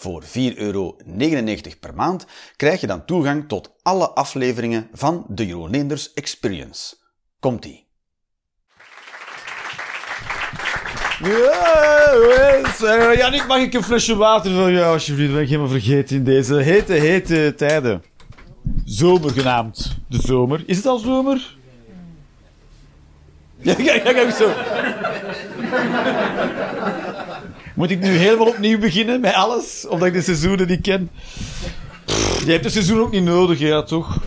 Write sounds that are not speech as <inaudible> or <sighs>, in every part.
Voor 4,99 euro per maand krijg je dan toegang tot alle afleveringen van de Jeroen Experience. Komt-ie! Ja, Jannik, mag ik een flesje water van jou, alsjeblieft? Ben ik helemaal vergeten in deze hete, hete tijden. Zomer genaamd. De zomer. Is het al zomer? Ja, kijk, kijk, zo. Moet ik nu helemaal opnieuw beginnen met alles? Omdat ik de seizoenen niet ken? je hebt de seizoen ook niet nodig, ja, toch?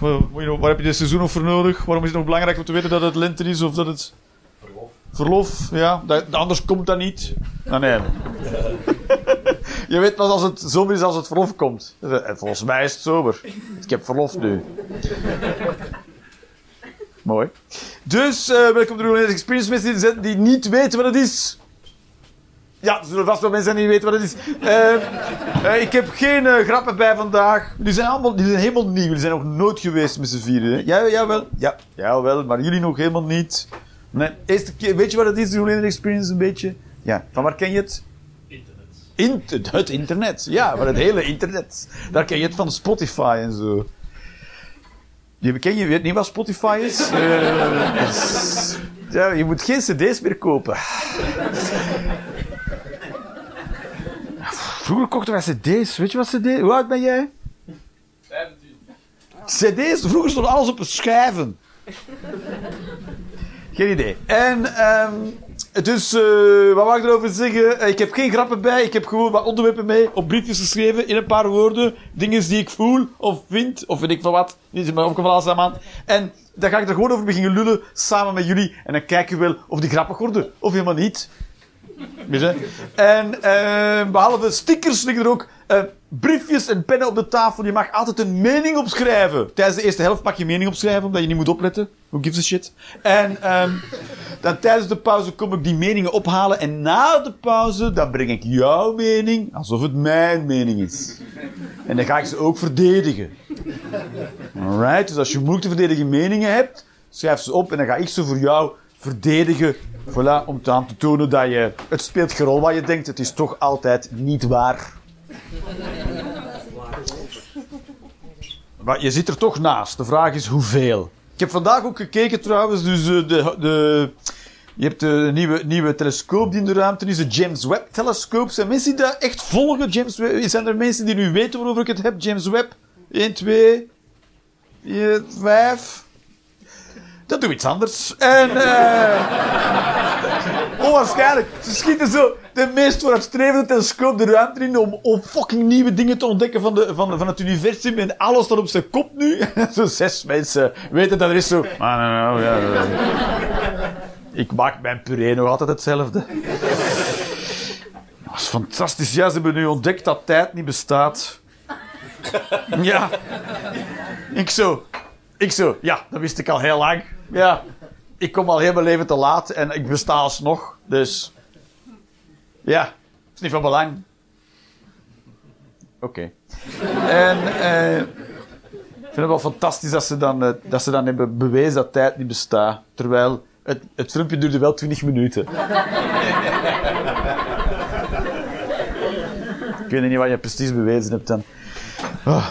Waar, waar heb je de seizoen nog voor nodig? Waarom is het nog belangrijk om te weten dat het lente is of dat het... Verlof. Verlof, ja. Dat, anders komt dat niet. Ah, nee. <laughs> je weet pas als het zomer is als het verlof komt. En volgens mij is het zomer. Ik heb verlof nu. Mooi. Dus, uh, welkom bij de Experience mensen die niet weten wat het is. Ja, er zullen vast wel mensen zijn die weten wat het is. Uh, uh, ik heb geen uh, grappen bij vandaag. Die zijn, allemaal, die zijn helemaal nieuw. Die zijn nog nooit geweest met z'n vieren. Ja, jawel. Ja, jawel. Maar jullie nog helemaal niet. Nee, eerste keer, weet je wat het is, de Roland Experience een beetje? Ja, van waar ken je het? Internet. Inter het internet. Ja, van het hele internet. Daar ken je het van Spotify en zo. Je, ken je weet niet wat Spotify is? is <laughs> ja, je moet geen cd's meer kopen. Vroeger kochten wij cd's. Weet je wat cd's? Hoe oud ben jij? 25. cd's? Vroeger stond alles op een schijven. Geen idee. En, um, dus, uh, wat mag ik erover zeggen? Ik heb geen grappen bij. Ik heb gewoon wat onderwerpen mee op briefjes geschreven in een paar woorden. Dingen die ik voel of vind, of weet ik van wat. Niet in mijn opgevallen aan maand. En dan ga ik er gewoon over beginnen lullen samen met jullie. En dan kijken we wel of die grappig worden of helemaal niet. En uh, behalve stickers liggen er ook uh, briefjes en pennen op de tafel. Je mag altijd een mening opschrijven. Tijdens de eerste helft mag je mening opschrijven, omdat je niet moet opletten. Who gives a shit? En um, dan tijdens de pauze kom ik die meningen ophalen. En na de pauze, dan breng ik jouw mening, alsof het mijn mening is. En dan ga ik ze ook verdedigen. Alright? Dus als je moeilijk te verdedigen meningen hebt, schrijf ze op en dan ga ik ze voor jou verdedigen. Voilà, om aan te tonen dat je... Het speelt geen rol wat je denkt, het is toch altijd niet waar. Maar je zit er toch naast. De vraag is hoeveel. Ik heb vandaag ook gekeken trouwens, dus eh, de, de, je hebt de nieuwe, nieuwe telescoop die in de ruimte is, de James Webb telescoop. Zijn mensen die dat echt volgen? James Webb? Zijn er mensen die nu weten waarover ik het heb? James Webb? 1, 2, 5. Dat doe iets anders. En, uh, onwaarschijnlijk. Ze schieten zo de meest vooruitstrevende telescoop de ruimte in om, om fucking nieuwe dingen te ontdekken van, de, van, van het universum. En alles staat op zijn kop nu. <laughs> zo zes mensen weten dat er is zo... Ah, ja, ja. Ik maak mijn puree nog altijd hetzelfde. Dat is fantastisch. Ja, ze hebben nu ontdekt dat tijd niet bestaat. Ja. Ik zo... Ik zo, ja, dat wist ik al heel lang. Ja, ik kom al heel mijn leven te laat en ik besta alsnog. Dus, ja, is niet van belang. Oké. En, eh, ik vind het wel fantastisch dat ze dan, uh, dat ze dan hebben bewezen dat tijd niet bestaat. Terwijl het, het filmpje duurde wel 20 minuten. ik weet niet wat je precies bewezen hebt dan. Oh.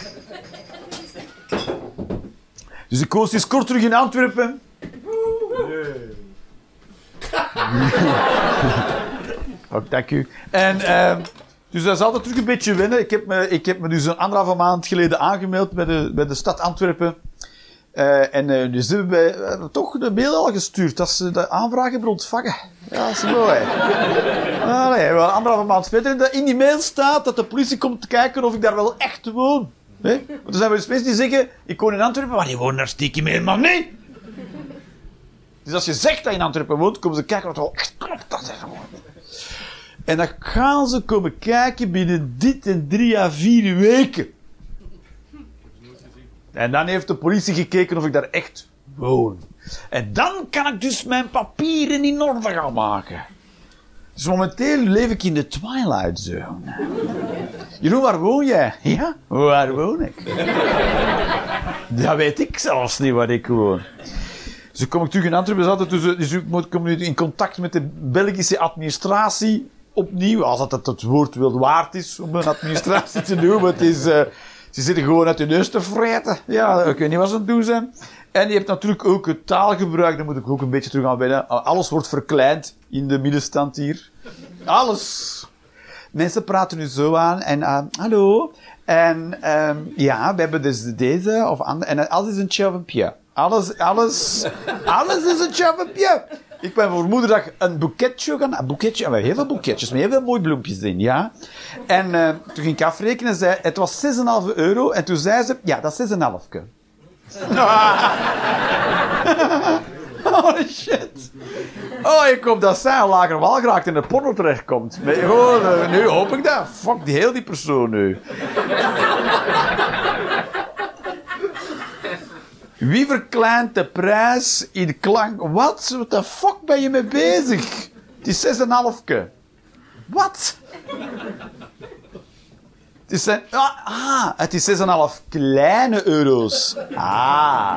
Dus ik koos eens kort terug in Antwerpen. <laughs> Ook dank u. En, uh, dus dat is altijd terug een beetje wennen. Ik heb me, ik heb me dus een anderhalve maand geleden aangemeld bij de, bij de stad Antwerpen. Uh, en uh, dus hebben wij uh, toch de mail al gestuurd dat ze de aanvraag hebben ontvangen. Ja, dat is mooi. Allee, wel anderhalve maand verder. In die mail staat dat de politie komt kijken of ik daar wel echt woon. Nee? Want er zijn wel mensen die zeggen, ik woon in Antwerpen, maar die wonen daar stiekem helemaal niet. Dus als je zegt dat je in Antwerpen woont, komen ze kijken wat wel echt klopt. Dat is. En dan gaan ze komen kijken binnen dit en drie à vier weken. En dan heeft de politie gekeken of ik daar echt woon. En dan kan ik dus mijn papieren in orde gaan maken. Dus momenteel leef ik in de Twilight Zone. Jeroen, waar woon jij? Ja, waar woon ik? Dat weet ik zelfs niet waar ik woon. Dus ik kom ik terug in Antwerpen, dus, dus ik moet- kom nu in contact met de Belgische administratie opnieuw. Als dat het, woord wel waard is om een administratie te doen, maar het is, eh, ze zitten gewoon uit de neus te vreten. Ja, ik weet niet wat ze aan doen zijn. En je hebt natuurlijk ook het taalgebruik, daar moet ik ook een beetje terug aan wennen. Alles wordt verkleind in de middenstand hier. Alles. Mensen praten nu zo aan en eh, hallo. En ehm, ja, we hebben dus deze of andere. En alles is een tjavapje. Alles, alles, alles is een tjavapje. Ik ben voor moederdag een boeketje gaan... Een boeketje, we heel veel boeketjes met heel veel mooie bloempjes in, ja. En eh, toen ging ik afrekenen en zei... Het was 6,5 euro. En toen zei ze... Ja, dat is 6,5. <laughs> Oh shit. Oh, ik hoop dat zij een lager wal geraakt in de porno terechtkomt. Eh, nu hoop ik dat. Fuck die heel die persoon nu. Wie verkleint de prijs in klank? Wat? What the fuck ben je mee bezig? Is 6,5. Wat? Is, een, ah, ah, het is 6,5 kleine euro's. Ah.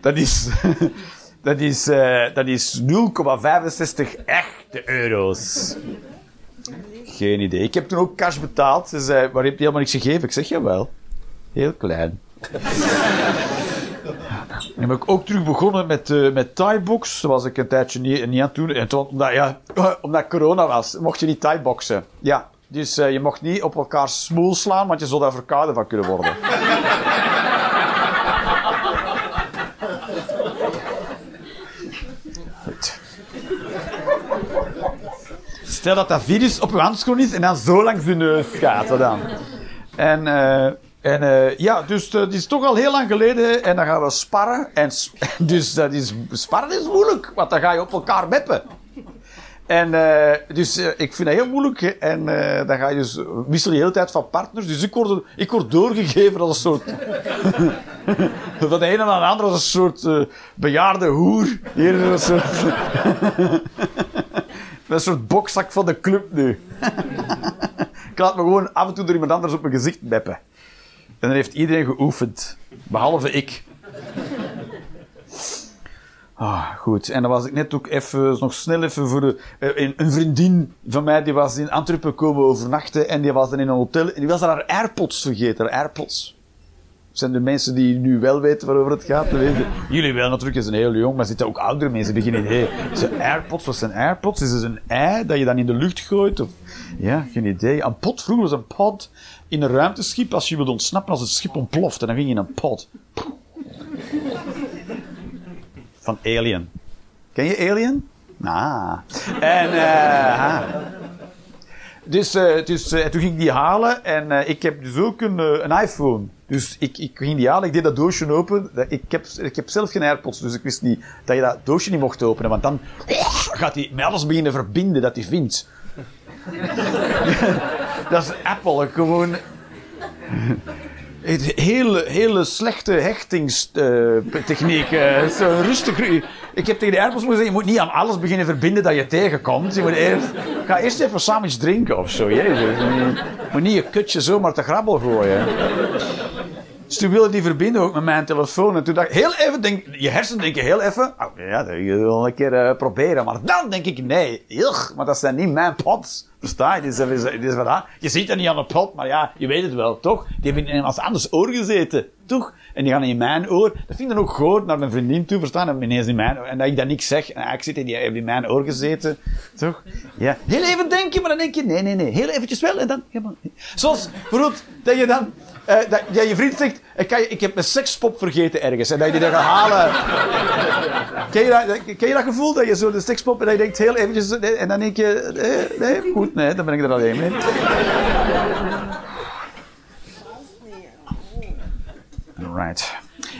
Dat is, <laughs> dat is, eh, dat is 0,65 echte euro's. Geen idee. Ik heb toen ook cash betaald. Ze zei, waar heb je helemaal niks gegeven? Ik zeg, jawel. Heel klein. <laughs> En ben ik ook terug begonnen met, eh met Thai-box. Was ik een tijdje niet, niet aan het doen. En toen, omdat, ja, <laughs> omdat corona was, mocht je niet Thai-boxen. Ja, dus eh, je mocht niet op elkaar smoel slaan, want je zou daar verkouden van kunnen worden. Stel dat dat virus op uw handschoen is en dan zo langs uw neus gaat. dan. En, eh, en eh, ja, dus het is toch al heel lang geleden en dan gaan we sparren. En <laughs> dus dat is, sparren is moeilijk, want dan ga je op elkaar meppen. En eh, dus eh, ik vind dat heel moeilijk. En eh, dan ga je dus wissel je de hele tijd van partners. Dus ik word, ik word doorgegeven als een soort... <laughs> van de ene naar de andere als een soort bejaarde hoer. Hier een soort... <laughs> Een soort bokzak van de club nu. <laughs> ik laat me gewoon af en toe door iemand anders op mijn gezicht meppen. En dan heeft iedereen geoefend. Behalve ik. Ah, goed. En dan was ik net ook even, nog snel even voor de, eh, een, een vriendin van mij, die was in Antwerpen komen overnachten en die was dan in een hotel en die was haar AirPods vergeten, AirPods. Zijn de mensen die nu wel weten waarover het gaat. weten. Jullie wel natuurlijk, ze zijn heel jong, maar zitten ook oudere mensen beginnen, idee. AirPods, wat zijn AirPods? Is het een ei dat je dan in de lucht gooit? Of, ja, geen idee. Een pot, vroeger was een pod in een ruimteschip, als je wilde ontsnappen als het schip ontploft, en dan ging je in een pod. Van Alien. Ken je Alien? Ah. En, eh. Dus, eh, dus eh, toen ging ik die halen en ik heb dus ook een, een iPhone. Dus ik, ik ging die halen, ik deed dat doosje open. Ik heb, ik heb zelf geen AirPods, dus ik wist niet dat je dat doosje niet mocht openen, want dan gaat hij met alles beginnen verbinden dat hij vindt. <laughs> dat is Apple, gewoon... Hele, hele slechte hechtingstechniek. zo rustig. Ik heb tegen de moeten zeggen, je moet niet aan alles beginnen verbinden dat je tegenkomt. Je moet eerst, ga eerst even samen iets drinken of zo. Je moet niet je kutje zomaar te grabbel gooien. Dus toen wilde die verbinden ook met mijn telefoon. En toen dacht ik, heel even, denk, je hersenen denken heel even, oh, ja, dat wil een keer eh, proberen. Maar dan denk ik, nee, ugh, maar dat zijn niet mijn pods. Versta je? Dit is, dit is wat aan. Je ziet dat niet aan de pot, maar ja, je weet het wel, toch? Die hebben in iemand anders oor gezeten, toch? En die gaan in mijn oor. Dat vind ik dan ook goed naar mijn vriendin toe, verstaan? En ineens in mijn oor. En dat ik dan niks zeg. En ik zit en die in mijn oor gezeten, toch? Ja. Heel even denken, maar dan denk je, nee, nee, nee. Heel eventjes wel en dan. Zoals, bijvoorbeeld, dat je dan... eh, dat, dat je vriend zegt, ik, kan ik heb mijn sekspop vergeten ergens. En dat je die dan gaat halen. Ken je, dat, ken je dat gevoel? Dat je zo de sekspop en dat denkt heel eventjes... nee, En dan denk je, nee, nee, goed, nee, dan ben ik er alleen mee. Right.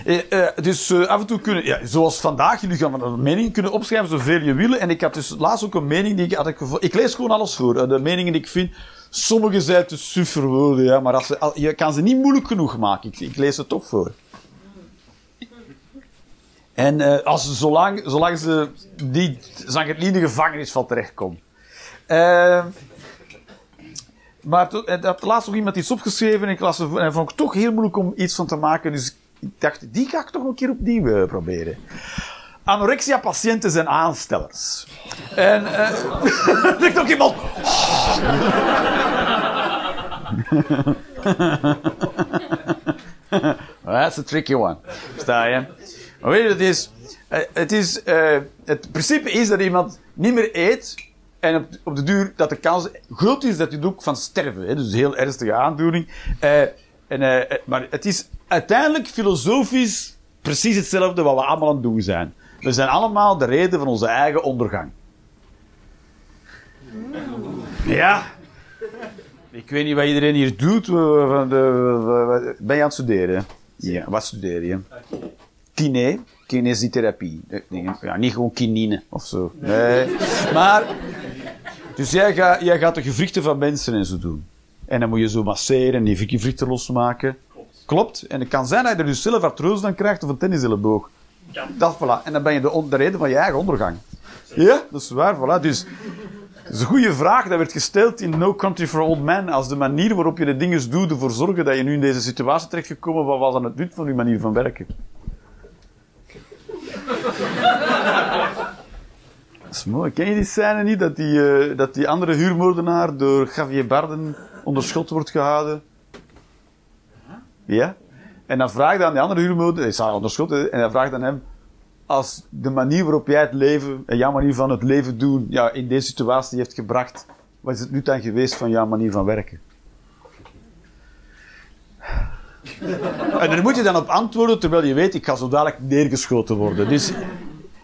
Eh, eh, dus eh, af en toe kunnen, ja, zoals vandaag, jullie gaan een mening kunnen opschrijven zoveel je willen. En ik had dus laatst ook een mening die ik had ik lees gewoon alles voor. eh, de meningen die ik vind. Sommige zijn te suf ja, maar als je kan ze niet moeilijk genoeg maken. Ik, ik lees ze toch voor. En eh, als zolang, zolang ze die, zolang het niet in de gevangenis van terechtkomt. Eh, maar eh, dat laatst nog iemand iets opgeschreven en ik las en vond ik toch heel moeilijk om iets van te maken. Dus ik dacht, die ga ik toch een keer opnieuw proberen. Anorexia-patiënten zijn aanstellers. En <laughs> er ligt ook That's a tricky one. Sta je? Weet je, het is... eh, het, eh, het principe is dat iemand niet meer eet en op, op de duur dat de kans groot is dat hij ook van sterven. Hè? Dus een heel ernstige aandoening. Eh, en, maar het is uiteindelijk filosofisch precies hetzelfde wat we allemaal aan het doen zijn. We zijn allemaal de reden van onze eigen ondergang. Ja. Ik weet niet wat iedereen hier doet. De- we- we- Ben je aan het studeren? Ja. Wat studeer je? Kine. Kinesietherapie. Eh, nee, Ja, niet gewoon kinine of zo. Nee. Maar... Dus jij, gaat jij gaat de gewrichten van mensen en zo doen. En dan moet je zo masseren en die gewrichten losmaken. Klopt. En het kan zijn dat je er dus zelf artrose van krijgt of een tenniselleboog. Dat, voilà. En dan ben je de, de reden van je eigen ondergang. Ja, dat is waar, voilà. Dus, dat is een goede vraag. Dat werd gesteld in No Country for Old Men. Als de manier waarop je de dingen doet ervoor zorgen dat je nu in deze situatie terechtgekomen, wat was dan het nut van je manier van werken? <laughs> Dat is mooi. Ken je die scène niet? Dat die, eh, dat die andere huurmoordenaar door Javier Barden onder schot wordt gehouden. Ja? En dan vraagt aan die andere huurmoordenaar, hij staat onder schot, en hij vraagt aan hem, als de manier waarop jij het leven, en jouw manier van het leven doen, ja, in deze situatie heeft gebracht, wat is het nu dan geweest van jouw manier van werken? <laughs> En daar moet je dan op antwoorden, terwijl je weet, ik ga zo dadelijk neergeschoten worden. Dus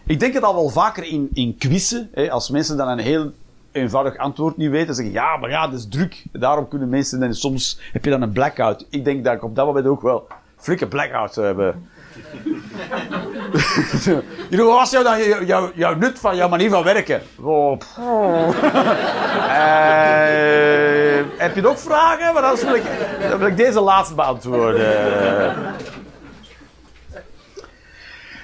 ik denk het al wel vaker in, in quizzen, hè, als mensen dan een heel eenvoudig antwoord niet weten, zeggen ja, maar ja, dat is druk. Daarom kunnen mensen, dan soms heb je dan een blackout. Ik denk dat ik op dat moment ook wel flikke blackout zou hebben. <laughs> Jeroen, wat was jou dan jou, jou- jouw nut van jouw manier van werken? Oh. <laughs> Eh, heb je nog vragen? Maar dan wil ik, dan wil ik deze laatste beantwoorden.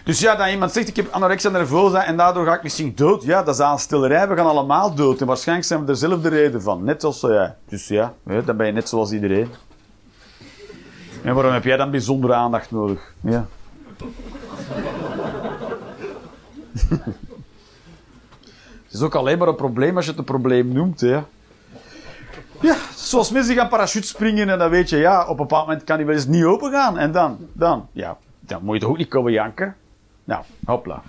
Dus ja, dat iemand zegt, ik heb anorexia nervosa en daardoor ga ik misschien dood. Ja, dat is aanstellerij. We gaan allemaal dood. En waarschijnlijk zijn we er zelf de reden van. Net zoals jij. Dus ja, dan ben je net zoals iedereen. En waarom heb jij dan bijzondere aandacht nodig? Ja. Het is ook alleen maar een probleem als je het een probleem noemt. Hè. Ja, zoals mensen gaan parachute springen en dan weet je, ja, op een bepaald moment kan die wel eens niet open gaan. En dan, dan, ja, dan moet je toch ook niet komen janken? Nou, hopla.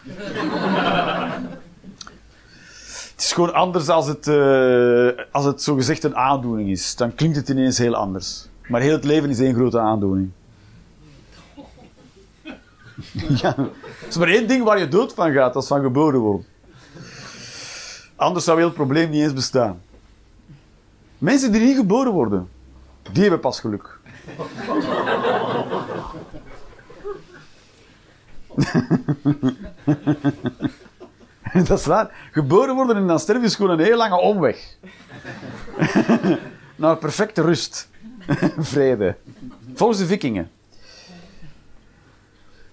het is gewoon anders als het, eh, als het zogezegd een aandoening is. Dan klinkt het ineens heel anders. Maar heel het leven is één grote aandoening. <laughs> ja, is maar één ding waar je dood van gaat, is van geboren worden. Anders zou heel het probleem niet eens bestaan. Mensen die niet geboren worden, die hebben pas geluk. <laughs> Dat is waar. Geboren worden en dan sterven is gewoon een heel lange omweg. <laughs> Naar perfecte rust. Vrede. Volgens de vikingen.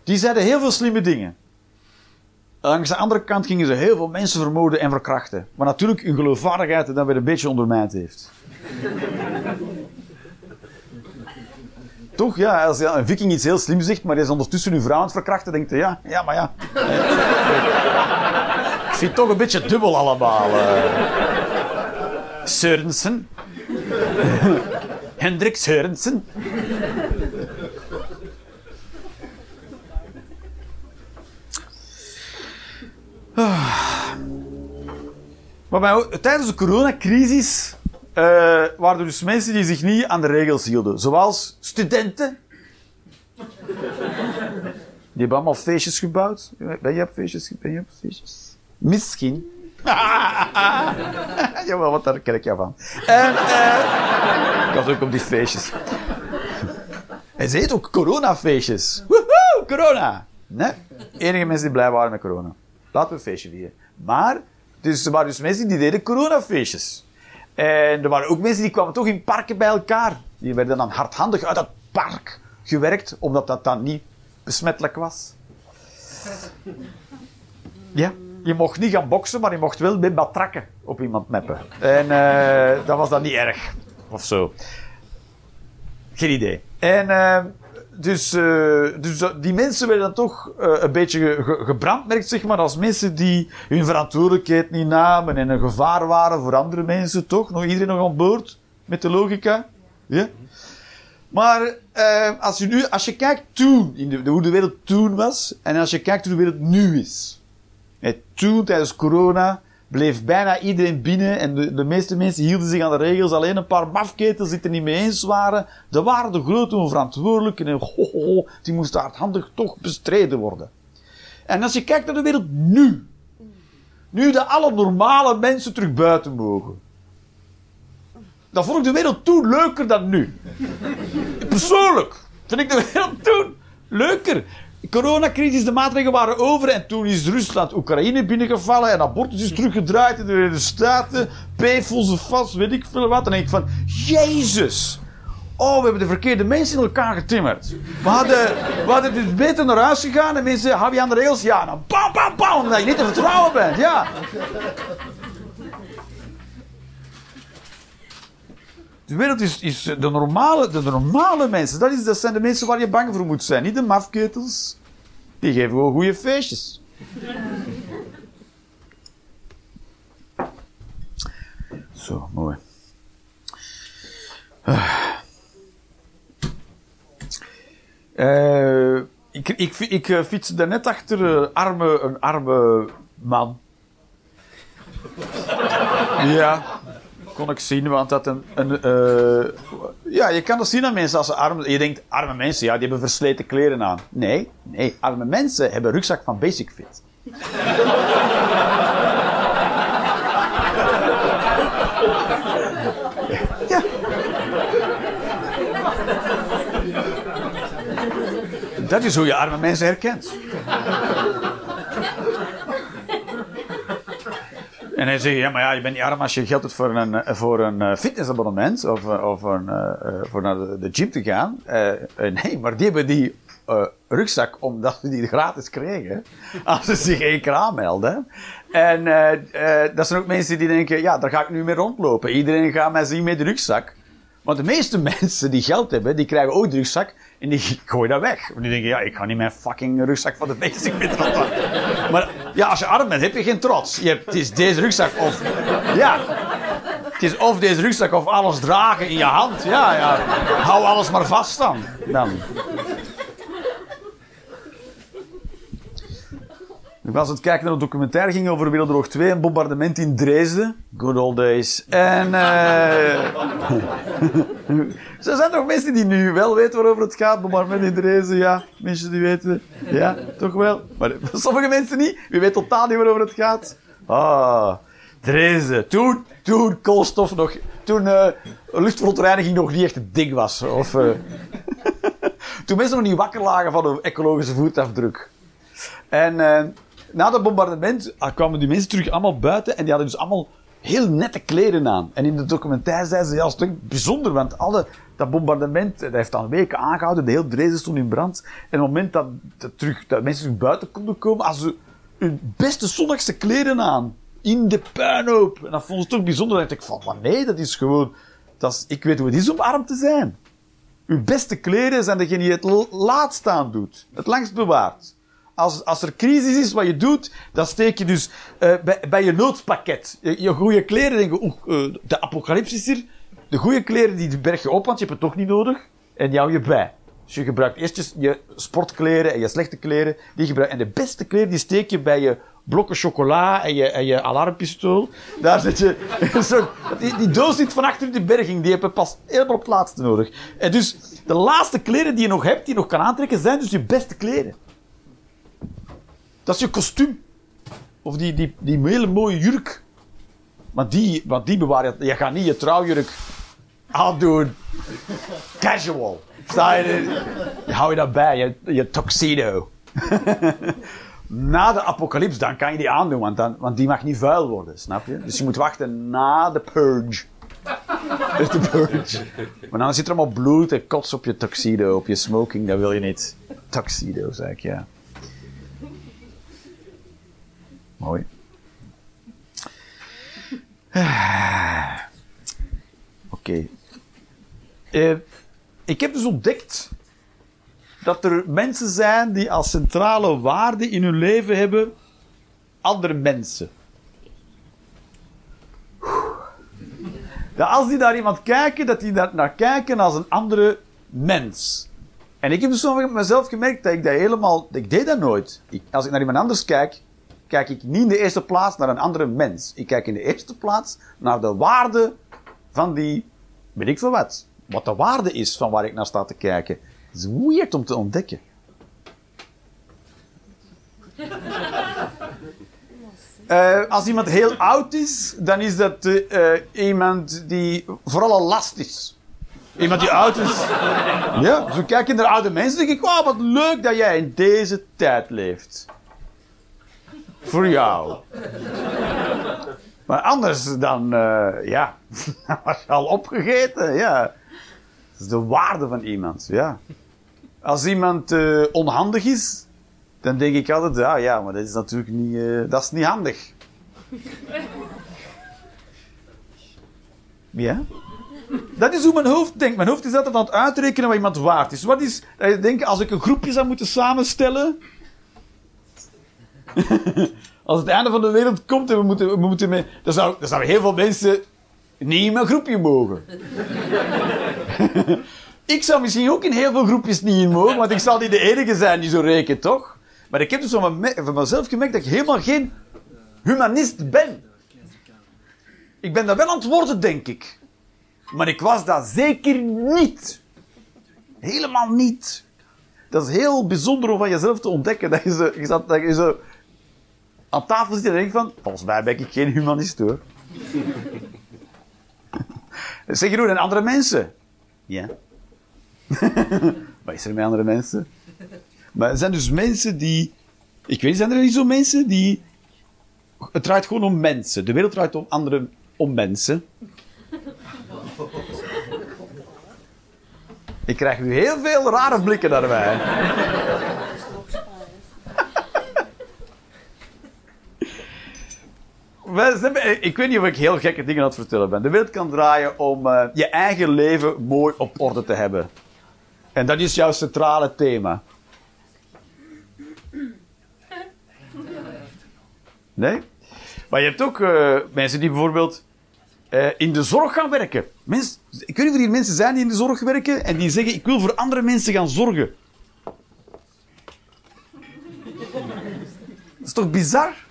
Die zeiden heel veel slimme dingen. Langs de andere kant gingen ze heel veel mensen vermoorden en verkrachten. Maar natuurlijk hun geloofwaardigheid dan weer een beetje ondermijnd heeft. Toch, ja, als een viking iets heel slim zegt, maar hij is ondertussen uw vrouw aan het verkrachten, denkt hij, ja, ja, maar ja. Ik vind het toch een beetje dubbel allemaal. eh. Sørensen. Hendrik Sørensen. Maar bij- tijdens de coronacrisis eh, waren er dus mensen die zich niet aan de regels hielden. Zoals studenten. Die hebben allemaal feestjes gebouwd. Ben je op feestjes? Ben je op feestjes? Misschien. <laughs> Jawel, wat daar ken jou van. En, eh, ik was ook op die feestjes. <laughs> En ze ook coronafeestjes. Woehoe, corona. Nee, enige mensen die blij waren met corona. Laten we een feestje vieren. Maar, dus er waren dus mensen die deden coronafeestjes. En er waren ook mensen die kwamen toch in parken bij elkaar. Die werden dan hardhandig uit dat park gewerkt, omdat dat dan niet besmettelijk was. <laughs> Ja, je mocht niet gaan boksen, maar je mocht wel met batrakken op iemand meppen. En uh, dat was dan niet erg. Of zo. Geen idee. En uh, dus, uh, dus die mensen werden dan toch een beetje ge gebrandmerkt, zeg maar, als mensen die hun verantwoordelijkheid niet namen en een gevaar waren voor andere mensen, toch? Nog iedereen nog aan boord met de logica? Ja? Maar als, je nu, als je kijkt toen, in de, hoe de wereld toen was, en als je kijkt hoe de wereld nu is. toen, tijdens corona, bleef bijna iedereen binnen en de, de, meeste mensen hielden zich aan de regels. Alleen een paar mafketels die het er niet mee eens waren. Dat waren de grote onverantwoordelijken en ho, ho, ho, die moesten hardhandig toch bestreden worden. En als je kijkt naar de wereld nu. Nu dat alle normale mensen terug buiten mogen. Dan vond ik de wereld toen leuker dan nu. Persoonlijk vind ik de wereld toen leuker coronacrisis, de maatregelen waren over en toen is Rusland Oekraïne binnengevallen en abortus is teruggedraaid in de Verenigde Staten. ze vast, weet ik veel wat. Dan denk ik van, Jezus! Oh, we hebben de verkeerde mensen in elkaar getimmerd. We hadden, we hadden dus beter naar huis gegaan en mensen, hou je aan de rails? Ja, dan bam, bam, bam, omdat je niet te vertrouwen bent, ja. De wereld is, is de, normale, de normale mensen. Dat, is, dat zijn de mensen waar je bang voor moet zijn. Niet de mafketels. Die geven gewoon goede feestjes. Zo, mooi. Uh, ik, ik, ik uh, fietste daarnet achter uh, arme, een arme man. ja kon ik zien, want dat een. een uh, ja, je kan dat zien aan mensen als ze arm. Je denkt, arme mensen, ja, die hebben versleten kleren aan. Nee, nee, arme mensen hebben rugzak van Basic Fit. <laughs> ja. Dat is hoe je arme mensen herkent. En hij zegt, ja, maar ja, je bent niet arm als je geld hebt voor een, eh, voor een eh, fitnessabonnement of, eh, of een, voor naar de, gym te gaan. Nee, maar die hebben die rugzak omdat ze die gratis kregen <laughs> als ze zich één keer aanmelden. En dat zijn ook mensen die denken, ja, daar ga ik nu mee rondlopen. Iedereen gaat mij zien met de rugzak. Want de meeste <laughs> mensen die geld hebben, die krijgen ook de rugzak en die <laughs> gooien dat weg. Want die denken, ja, ik ga niet mijn fucking rugzak van de <laughs> basic met Maar ja, als je arm bent, heb je geen trots. Je hebt, het is deze rugzak of... Ja. Het is of deze rugzak of alles dragen in je hand. Ja, ja. Hou alles maar vast dan. dan. Ik was aan het kijken naar een documentaire, ging over Wereldoorlog 2, een bombardement in Dresden. Good old days. En <laughs> er zijn toch mensen die nu wel weten waarover het gaat, bombardement in Dresden, ja. Mensen die weten, ja, toch wel. Maar sommige mensen niet. Wie weet totaal niet waarover het gaat. Ah, Dresden. Toen, toen koolstof nog, toen uh, luchtverontreiniging nog niet echt een ding was. Of, uh, <laughs> toen mensen nog niet wakker lagen van een ecologische voetafdruk. En na dat bombardement ah, kwamen die mensen terug allemaal buiten en die hadden dus allemaal heel nette kleren aan. En in de documentaire zeiden ze, ja, dat is bijzonder, want alle, dat bombardement, dat heeft dan weken aangehouden, de hele Dresden stond in brand. En op het moment dat, terug, dat mensen terug buiten konden komen, hadden ze hun beste zonnigste kleren aan. In de puinhoop. En dat vonden ze toch bijzonder. Dan dacht ik van, nee, dat is gewoon, dat is, ik weet hoe het is om arm te zijn. Uw beste kleren zijn degene die het laatst aan doet. Het langst bewaart als, als er crisis is, wat je doet, dan steek je dus uh, bij, bij je noodpakket. Je, goede kleren, denk je, uh, de apocalypse is er. De goede kleren, die berg je op, want je hebt het toch niet nodig. En die je bij. Dus je gebruikt eerst je, sportkleren en je slechte kleren. Die gebruik, en de beste kleren, die steek je bij je blokken chocola en je, en je alarmpistool. Daar zit je... <laughs> Die doos zit van achter de berging. Die heb je pas helemaal op het laatste nodig. En dus de laatste kleren die je nog hebt, die je nog kan aantrekken, zijn dus je beste kleren. Dat is je kostuum. Of die, die, die hele mooie jurk. Maar die, want die bewaar je. Je gaat niet je trouwjurk aandoen. <laughs> Casual. Sta je, je hou je dat bij, je, je tuxedo. <laughs> na de apocalyps, dan kan je die aandoen, want, dan, want die mag niet vuil worden, snap je? Dus je moet wachten na de purge. <laughs> Dirty Purge. Maar dan zit er allemaal bloed en kots op je tuxedo, op je smoking. Dat wil je niet. Tuxedo, zeg ik, ja. Mooi. <sighs> Oké. Eh, ik heb dus ontdekt dat er mensen zijn die als centrale waarde in hun leven hebben andere mensen. Dat als die naar iemand kijken, dat die daar naar kijken als een andere mens. En ik heb dus met mezelf gemerkt dat ik dat helemaal... Ik deed dat nooit. Ik, als ik naar iemand anders kijk, kijk ik niet in de eerste plaats naar een andere mens. Ik kijk in de eerste plaats naar de waarde van die... Weet ik veel wat. Wat de waarde is van waar ik naar sta te kijken. Het is weird om te ontdekken. Uh, <laughs> als iemand heel oud is, dan is dat uh, iemand die vooral last is. Iemand die oud is. Ja, zo kijk je naar oude mensen, denk ik, wow, wat leuk dat jij in deze tijd leeft. Voor jou. Maar anders dan, uh, ja, <laughs> was je al opgegeten, ja. Dat is de waarde van iemand, ja. Als iemand onhandig is, dan denk ik altijd, ja, ja, maar dat is natuurlijk niet, uh, dat is niet handig. Ja? Dat is hoe mijn hoofd denkt. Mijn hoofd is altijd aan het uitrekenen wat iemand waard is. Wat is, denk, als ik een groepje zou moeten samenstellen. Als het einde van de wereld komt en we moeten, we moeten mee, dan, zou, heel veel mensen niet in mijn groepje mogen. <laughs> ik zou misschien ook in heel veel groepjes niet in mogen, want ik zal niet de enige zijn die zo rekent, toch? Maar ik heb dus van, mezelf gemerkt dat ik helemaal geen humanist ben. Ik ben dat wel aan het worden, denk ik. Maar ik was dat zeker niet. Helemaal niet. Dat is heel bijzonder om van jezelf te ontdekken. Dat je zo, dat je zo aan tafel zit en denkt van... Volgens mij ben ik geen humanist, hoor. <laughs> zeg je, en andere mensen? Ja. <laughs> Wat is er met andere mensen? Maar er zijn dus mensen die. Ik weet, zijn er niet zo mensen die. Het draait gewoon om mensen. De wereld draait om andere. om mensen. Ik krijg nu heel veel rare blikken naar mij. Ik weet niet of ik heel gekke dingen aan het vertellen ben. De wereld kan draaien om uh, je eigen leven mooi op orde te hebben. En dat is jouw centrale thema. Nee? Maar je hebt ook uh, mensen die bijvoorbeeld in de zorg gaan werken. Mensen, ik weet niet of er mensen zijn die in de zorg werken en die zeggen: Ik wil voor andere mensen gaan zorgen. Dat is toch bizar?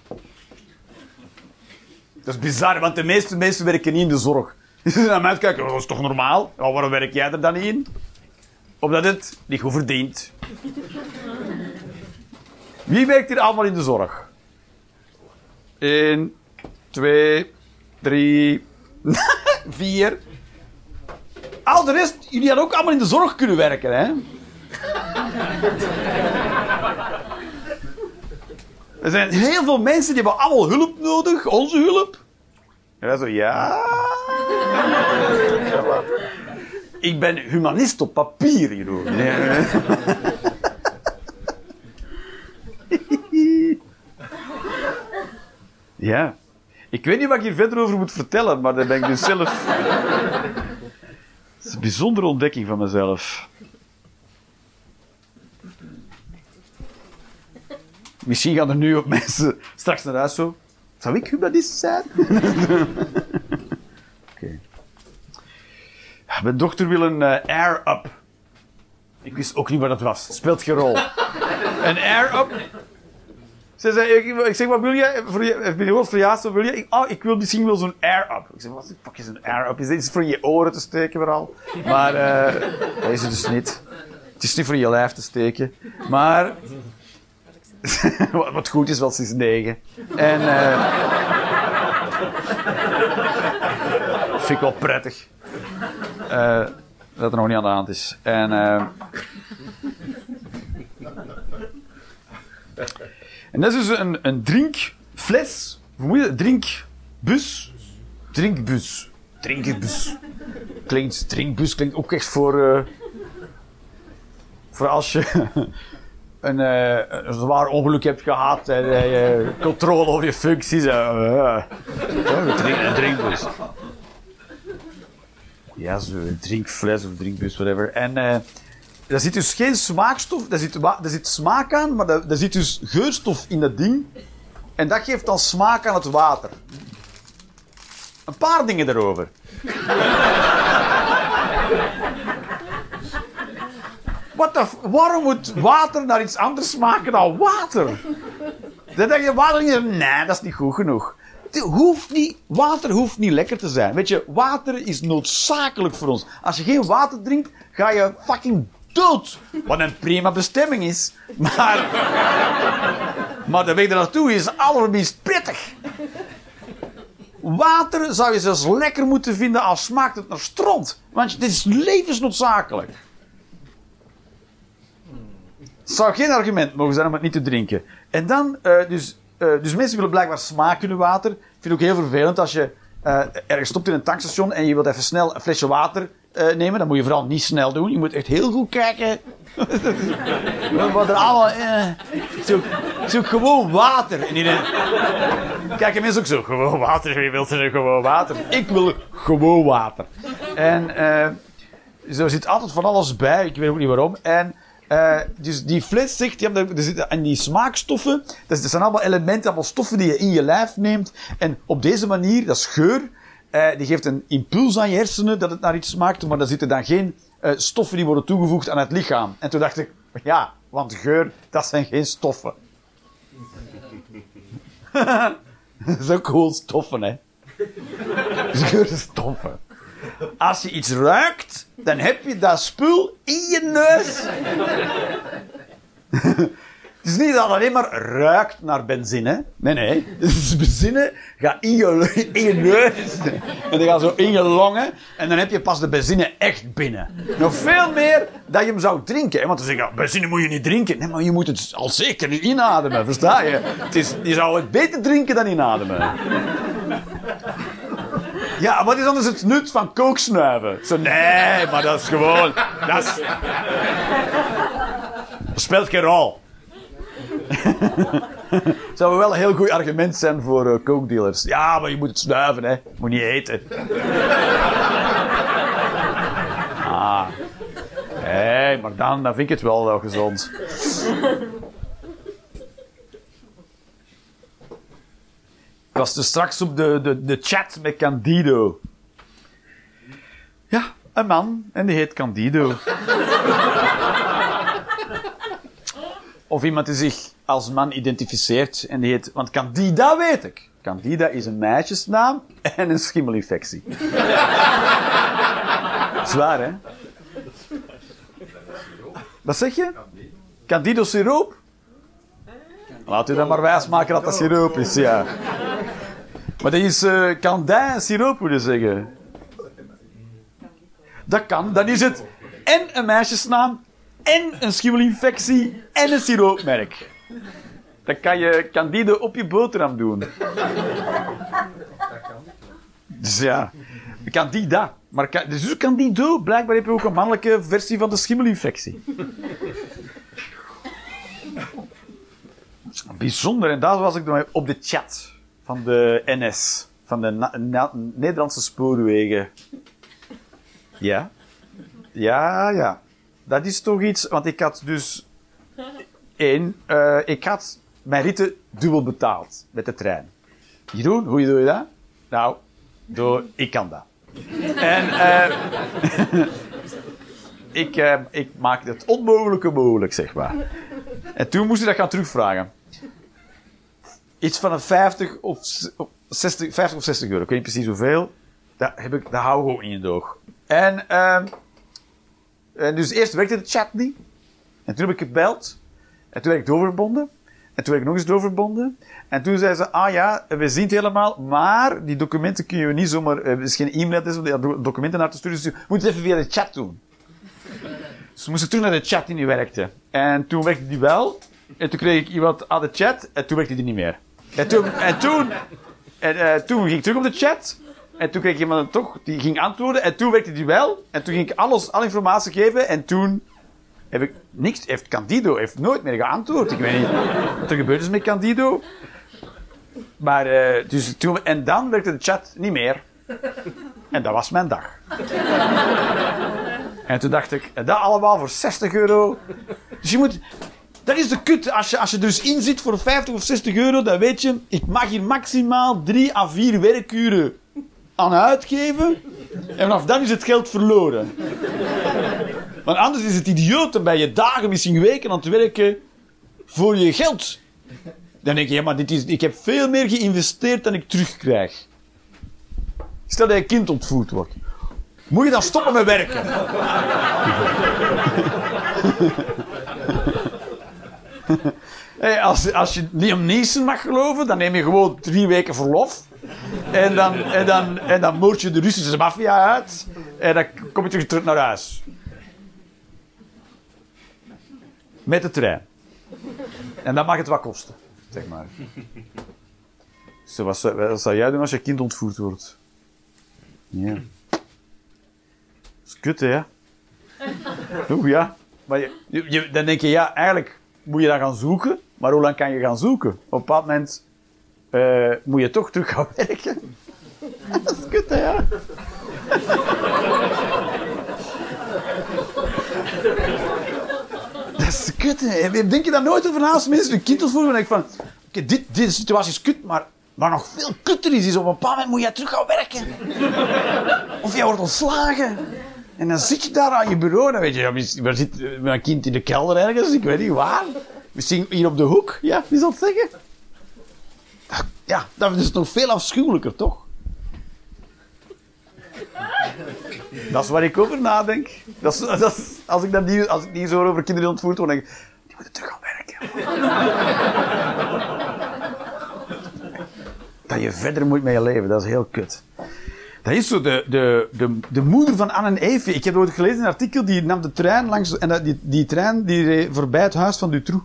Dat is bizar, want de meeste mensen werken niet in de zorg. Die zijn naar mij kijken: oh, Dat is toch normaal? Oh, waarom werk jij er dan niet in? Omdat het niet goed verdient. Wie werkt hier allemaal in de zorg? 1, 2, 3, 4. Al de rest, jullie hadden ook allemaal in de zorg kunnen werken, hè? Er zijn heel veel mensen die hebben allemaal hulp nodig, onze hulp. En dan zo, ja. Ik ben humanist op papier, Jeroen. Nee. Ja. Ik weet niet wat ik hier verder over moet vertellen, maar daar ben ik dus zelf... Het is een bijzondere ontdekking van mezelf. Misschien gaan er nu ook mensen straks naar huis zo... Zou ik humanist zijn? <laughs> Oké. Mijn dochter wil een uh, air-up. Ik wist ook niet wat dat was. Speelt geen rol. <laughs> een air-up ze zei, ik, ik zeg, wat wil je? Voor je, heb je gehoord voor ja, wil je? Ik, oh, ik wil misschien wel zo'n air-up. Ik zeg, wat de fuck is een air-up? Is dit voor je oren te steken vooral? Maar, uh, dat is het dus niet. Het is niet voor je lijf te steken. Maar, <laughs> wat goed is, wel sinds negen. En, uh, vind ik wel prettig. Uh, dat er nog niet aan de hand is. En, uh, En dat is dus een, een drinkfles. Hoe moet je dat? Drinkbus. Drinkbus. drinkbus. Klinkt, drinkbus klinkt ook echt voor... eh, voor als je een, eh, een zwaar ongeluk hebt gehad en eh, je controle over je functies. eh, eh, een, drink, een drinkbus. Ja, zo een drinkfles of drinkbus, whatever. En er zit dus geen smaakstof, er zit, er zit smaak aan, maar er, er zit dus geurstof in dat ding. En dat geeft dan smaak aan het water. Een paar dingen erover. What waarom moet water naar iets anders smaken dan water? Dan denk je, water nee, dat is niet goed genoeg. Hoeft niet, water hoeft niet lekker te zijn. Weet je, water is noodzakelijk voor ons. Als je geen water drinkt, ga je fucking dood. Wat een prima bestemming is. Maar, maar de weg naartoe is allerminst prettig. Water zou je zelfs lekker moeten vinden als smaakt het naar stront. Want dit is levensnoodzakelijk. Het zou geen argument mogen zijn om het niet te drinken. En dan, eh, dus, eh, dus mensen willen blijkbaar smaak hun water. Ik vind het ook heel vervelend als je eh, ergens stopt in een tankstation en je wilt even snel een flesje water nemen. Dan moet je vooral niet snel doen. Je moet echt heel goed kijken. <laughs> Wat er allemaal... zoek, gewoon water. En mensen ook zo. Gewoon water. Wie wil er gewoon water? Ik wil gewoon water. En... er zit altijd van alles bij, ik weet ook niet waarom. En eh, dus die fles zegt, ja, er zitten en die smaakstoffen, dat zijn allemaal elementen, allemaal stoffen die je in je lijf neemt. En op deze manier, dat is geur, eh, die geeft een impuls aan je hersenen dat het naar iets smaakt, maar er zitten dan geen eh, stoffen die worden toegevoegd aan het lichaam. En toen dacht ik, ja, want geur, dat zijn geen stoffen. <laughs> dat is ook gewoon stoffen, hè. <laughs> Geurstoffen. Als je iets ruikt, dan heb je dat spul in je neus. <laughs> Het is niet dat het alleen maar ruikt naar benzine. Nee, nee. Dus benzine gaat in je, in je neus. En dan gaat zo in je longen. En dan heb je pas de benzine echt binnen. Nog veel meer dat je hem zou drinken. Want dan zeg je, ja, benzine moet je niet drinken. Nee, maar je moet het al zeker niet inademen. Versta je? Het is, je zou het beter drinken dan inademen. Ja, wat is anders het nut van kooksnuiven? Zo, nee, maar dat is gewoon... Dat, is, speelt geen rol. <laughs> Zou wel een heel goed argument zijn voor eh kookdealers. Ja, maar je moet het snuiven, hè. Je moet niet eten. ah. Nee, maar dan, dan vind ik het wel wel gezond. Was dus straks op de, de, de chat met Candido. Ja, een man. En die heet Candido. of iemand die zich als man identificeert. En die heet... Want Candida weet ik. Candida is een meisjesnaam en een schimmelinfectie. Zwaar, hè? Wat zeg je? Candido siroop? Laat u dan maar wijsmaken dat dat siroop is, ja. Maar dat is uh, siroop, moet je zeggen. Dat kan. Dan is het en een meisjesnaam, en een schimmelinfectie, en een siroopmerk. Dan kan je candide op je boterham doen. Dus ja, candida. Maar ca- dus is candido. Blijkbaar heb je ook een mannelijke versie van de schimmelinfectie. Bijzonder. En daar was ik op de chat van de NS. Van de Nederlandse spoorwegen. Ja. Ja, ja. Dat is toch iets... Want ik had dus... één, eh, ik had mijn ritten dubbel betaald met de trein. Jeroen, hoe doe je dat? Nou, door... Ik kan dat. En... eh <laughs> ik, eh, ik maak het onmogelijke mogelijk, zeg maar. En toen moest ik dat gaan terugvragen. Iets van een 50 of, s- of 60, 50 of 60 euro. Ik weet niet precies hoeveel. Dat, heb ik, dat hou ik ook in de oog. En, ehm, en dus eerst werkte de chat niet. En toen heb ik gebeld. En toen werd ik doorverbonden. En toen werd ik nog eens doorverbonden. En toen zei ze, ah ja, we zien het helemaal, maar die documenten kun je niet zomaar... eh, Er is geen e-mailadres om die do- documenten naar te sturen, dus je moet het even via de chat doen. <laughs> Dus toen moest ik terug naar de chat die niet werkte. En toen werkte die wel. En toen kreeg ik iemand aan de chat. En toen werkte die niet meer. En toen... En toen, en, eh, toen ging ik terug op de chat. En toen kreeg iemand toch, die ging antwoorden. En toen werkte die wel. En toen ging ik alles, alle informatie geven. En toen heb ik niks. Heeft Candido heeft nooit meer geantwoord. Ik weet niet wat er gebeurd is met Candido. Maar, uh, dus toen, en dan werkte de chat niet meer. En dat was mijn dag. en toen dacht ik, dat allemaal voor 60 euro. Dus je moet, dat is de kut. Als je, als je dus inzit voor 50 of 60 euro, dan weet je, ik mag hier maximaal 3 à 4 werkuren aan uitgeven. En vanaf dan is het geld verloren. Want anders is het idioot, dan ben je dagen, misschien weken aan het werken voor je geld. Dan denk je, ja, maar dit is, ik heb veel meer geïnvesteerd dan ik terugkrijg. Stel dat je kind ontvoerd wordt. Moet je dan stoppen met werken? <laughs> hey, als, als je Liam Neeson mag geloven, dan neem je gewoon drie weken verlof. En dan, en dan, en dan moord je de Russische maffia uit. En dan kom je terug, terug naar huis. Met de trein. En dan mag het wat kosten, zeg maar. Wat, zou, jij doen als je kind ontvoerd wordt? Ja. Dat is kut, hè? Oeh, ja. Maar je, dan denk je, ja, eigenlijk moet je dan gaan zoeken. Maar hoe lang kan je gaan zoeken? Op een bepaald moment uh, moet je toch terug gaan werken. <laughs> Dat is kut, hè, ja? <laughs> Dat is kut? Denk je daar nooit over na als mensen een kind ontvoeren? Dan denk ik van, oké, dit, deze situatie is kut, maar maar nog veel kutter is, is op een bepaald moment moet je terug gaan werken. Of jij wordt ontslagen. En dan zit je daar aan je bureau. Dan weet je, waar zit mijn kind in de kelder ergens? Ik weet niet waar. Misschien hier op de hoek. Ja, wie zal het zeggen? Ja, dat is nog veel afschuwelijker, toch? Dat is waar ik over nadenk. Dat als, ik dat niet, als ik niet zo over kinderen ontvoerd word, dan denk ik... Die moeten terug gaan werken dat je verder moet met je leven. Dat is heel kut. Dat is zo de, de, de, de moeder van Anne en Eve. Ik heb ooit gelezen een artikel, die nam de trein langs... En die, die trein die reed voorbij het huis van Dutroux.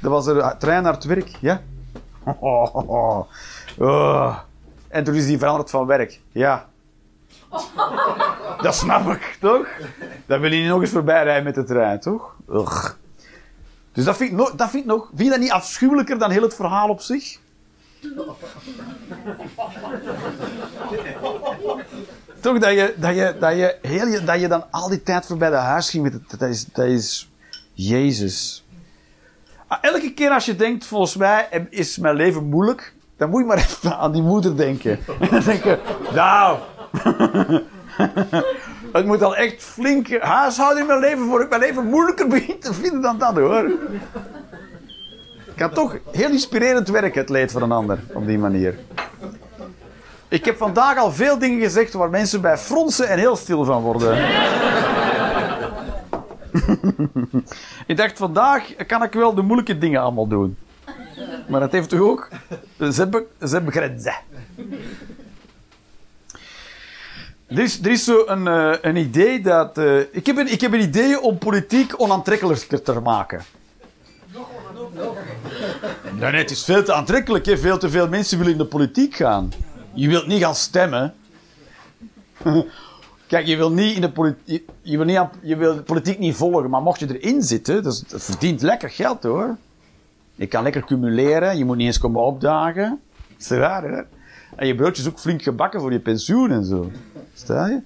Dat was de trein naar het werk, ja. Oh, <laughs> oh, oh. En toen is die veranderd van werk. Ja. Dat snap ik, toch? Dan wil je niet nog eens voorbij rijden met de trein, toch? Ugh. Dus dat vind, ik nog, dat vind ik nog... Vind je dat niet afschuwelijker dan heel het verhaal op zich? <laughs> Toch dat je, dat, je, dat, je heel, dat je dan al die tijd voorbij de huis ging met het, dat is, Jezus. Ah, elke keer als je denkt, volgens mij is mijn leven moeilijk, dan moet je maar even aan die moeder denken. <laughs> En dan denk je, nou, <laughs> het moet al echt flink huishouden in mijn leven voor ik mijn leven moeilijker begin te vinden dan dat hoor kan toch heel inspirerend werken, het leed van een ander, op die manier. Ik heb vandaag al veel dingen gezegd waar mensen bij fronsen en heel stil van worden. <laughs> ik dacht, vandaag kan ik wel de moeilijke dingen allemaal doen. Maar dat heeft toch ook... Ze hebben grenzen. Er is, er is zo een, uh, een idee dat... Uh, ik, heb een, ik heb idee om politiek onaantrekkelijker te maken. Nee, het is veel te aantrekkelijk. Hè? Veel te veel mensen willen in de politiek gaan. Je wilt niet gaan stemmen. <laughs> Kijk, je wil niet in de politiek, je wil, niet je wil de politiek niet volgen, maar mocht je erin zitten, dat, dat verdient lekker geld hoor. Je kan lekker cumuleren, je moet niet eens komen opdagen. Dat is raar hè? En je broodje is ook flink gebakken voor je pensioen en zo. Stel je?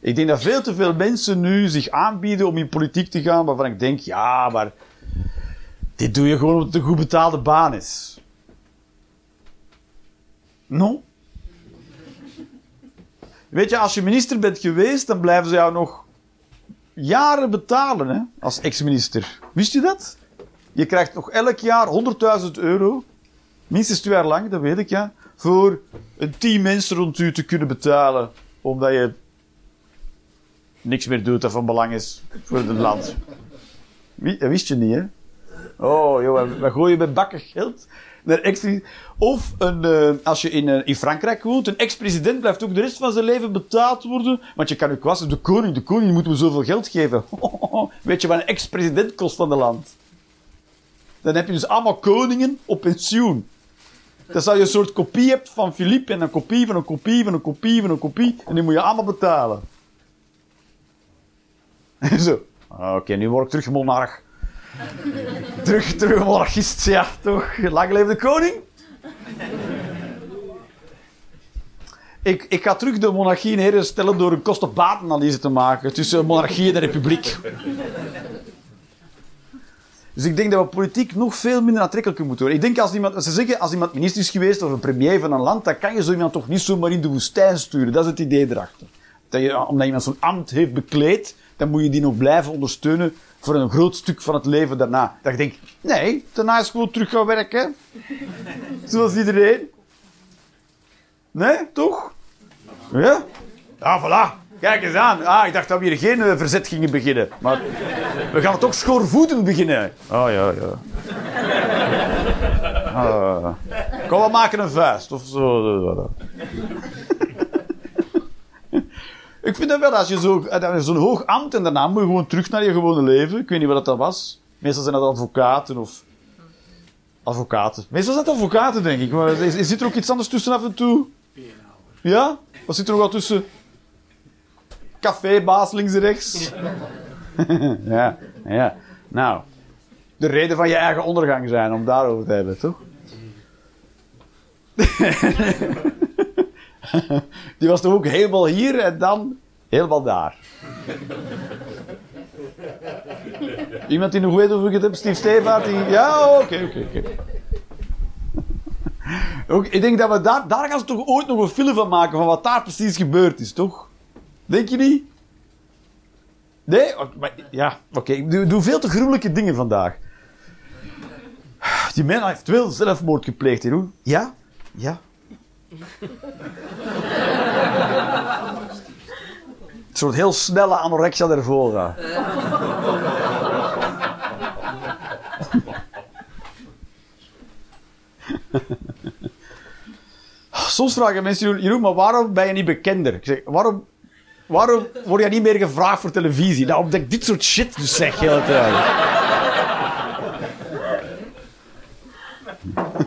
Ik denk dat veel te veel mensen nu zich aanbieden om in politiek te gaan, waarvan ik denk, ja, maar dit doe je gewoon omdat het een goed betaalde baan is. No? Weet je, als je minister bent geweest, dan blijven ze jou nog jaren betalen hè, als ex-minister. Wist je dat? Je krijgt nog elk jaar 100.000 euro, minstens twee jaar lang, dat weet ik ja, voor een team mensen rond u te kunnen betalen, omdat je niks meer doet dat van belang is voor het land. Dat wist je niet, hè? Oh, joh, we gooien met bakken geld. Of een, uh, als je in, uh, in Frankrijk woont, een ex-president blijft ook de rest van zijn leven betaald worden. Want je kan ook kwassen, de koning, de koning moet me zoveel geld geven. <laughs> Weet je wat een ex-president kost van de land? Dan heb je dus allemaal koningen op pensioen. Dat je een soort kopie hebt van Philippe en een kopie van een kopie van een kopie van een kopie. En die moet je allemaal betalen. <laughs> Zo. Ah, Oké, nu word ik terug monarch. Terug, terug monarchist, ja, toch? Lang leef de koning. Ik, ik ga terug de monarchie in ere stellen door een kosten-batenanalyse te maken tussen monarchie en de republiek. Dus ik denk dat we politiek nog veel minder aantrekkelijk moeten worden. Ik denk als iemand, ze zeggen, als iemand minister is geweest of een premier van een land, dan kan je zo iemand toch niet zomaar in de woestijn sturen. Dat is het idee erachter. Dat je, omdat iemand zo'n ambt heeft bekleed, dan moet je die nog blijven ondersteunen voor een groot stuk van het leven daarna. Dat je denkt, nee, daarna is gewoon terug gaan werken. <laughs> Zoals iedereen. Nee, toch? Ja? Ja, voilà. Kijk eens aan. Ah, ik dacht dat we hier geen eh, verzet gingen beginnen. Maar we gaan toch schoorvoeten beginnen. Oh ja, ja. Ah. Kom, we maken een vuist. Of zo. <laughs> ik vind dat wel, als je zo- eh, zo'n hoog ambt en daarna moet je gewoon terug naar je gewone leven. Ik weet niet wat dat was. Meestal zijn dat advocaten of... Advocaten. Meestal zijn het advocaten, denk ik. Maar is, zit er ook iets anders tussen af en toe? Ja? Wat zit er nog wel tussen? Cafébaas links en rechts. <laughs> ja, ja. Nou, de reden van je eigen ondergang zijn om daarover te hebben, toch? <laughs> Die was toch ook helemaal hier en dan helemaal daar. Iemand die nog weet hoe ik het heb? Steve Stevaart? Die... Ja, oké, oké, <laughs> ik denk dat we daar, daar gaan ze toch ooit nog een film van maken van wat daar precies gebeurd is, toch? Denk je niet? Nee? Oh, maar- ja, oké. Ik doe, doe veel te gruwelijke dingen vandaag. Die man heeft wel zelfmoord gepleegd, Jeroen. Ja? Ja. Een soort heel snelle anorexia nervosa. Soms vragen mensen, Jeroen, maar waarom ben je niet bekender? Ik zeg, waarom, waarom word je niet meer gevraagd voor televisie? Nou, omdat ik dit soort shit dus zeg de hele tijd.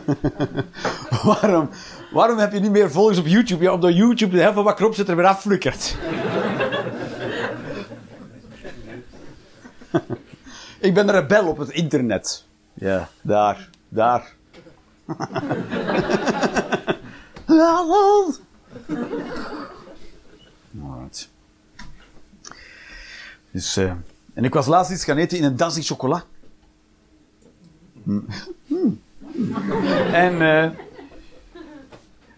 <laughs> waarom, waarom heb je niet meer volgers op YouTube? Ja, omdat YouTube de helft van wat erop zit er weer afflikkert. <laughs> ik ben een rebel op het internet. Ja, daar, daar. <laughs> Hallo. Dus, eh, en ik was laatst iets gaan eten in een Dazzy chocola. Mm. En eh,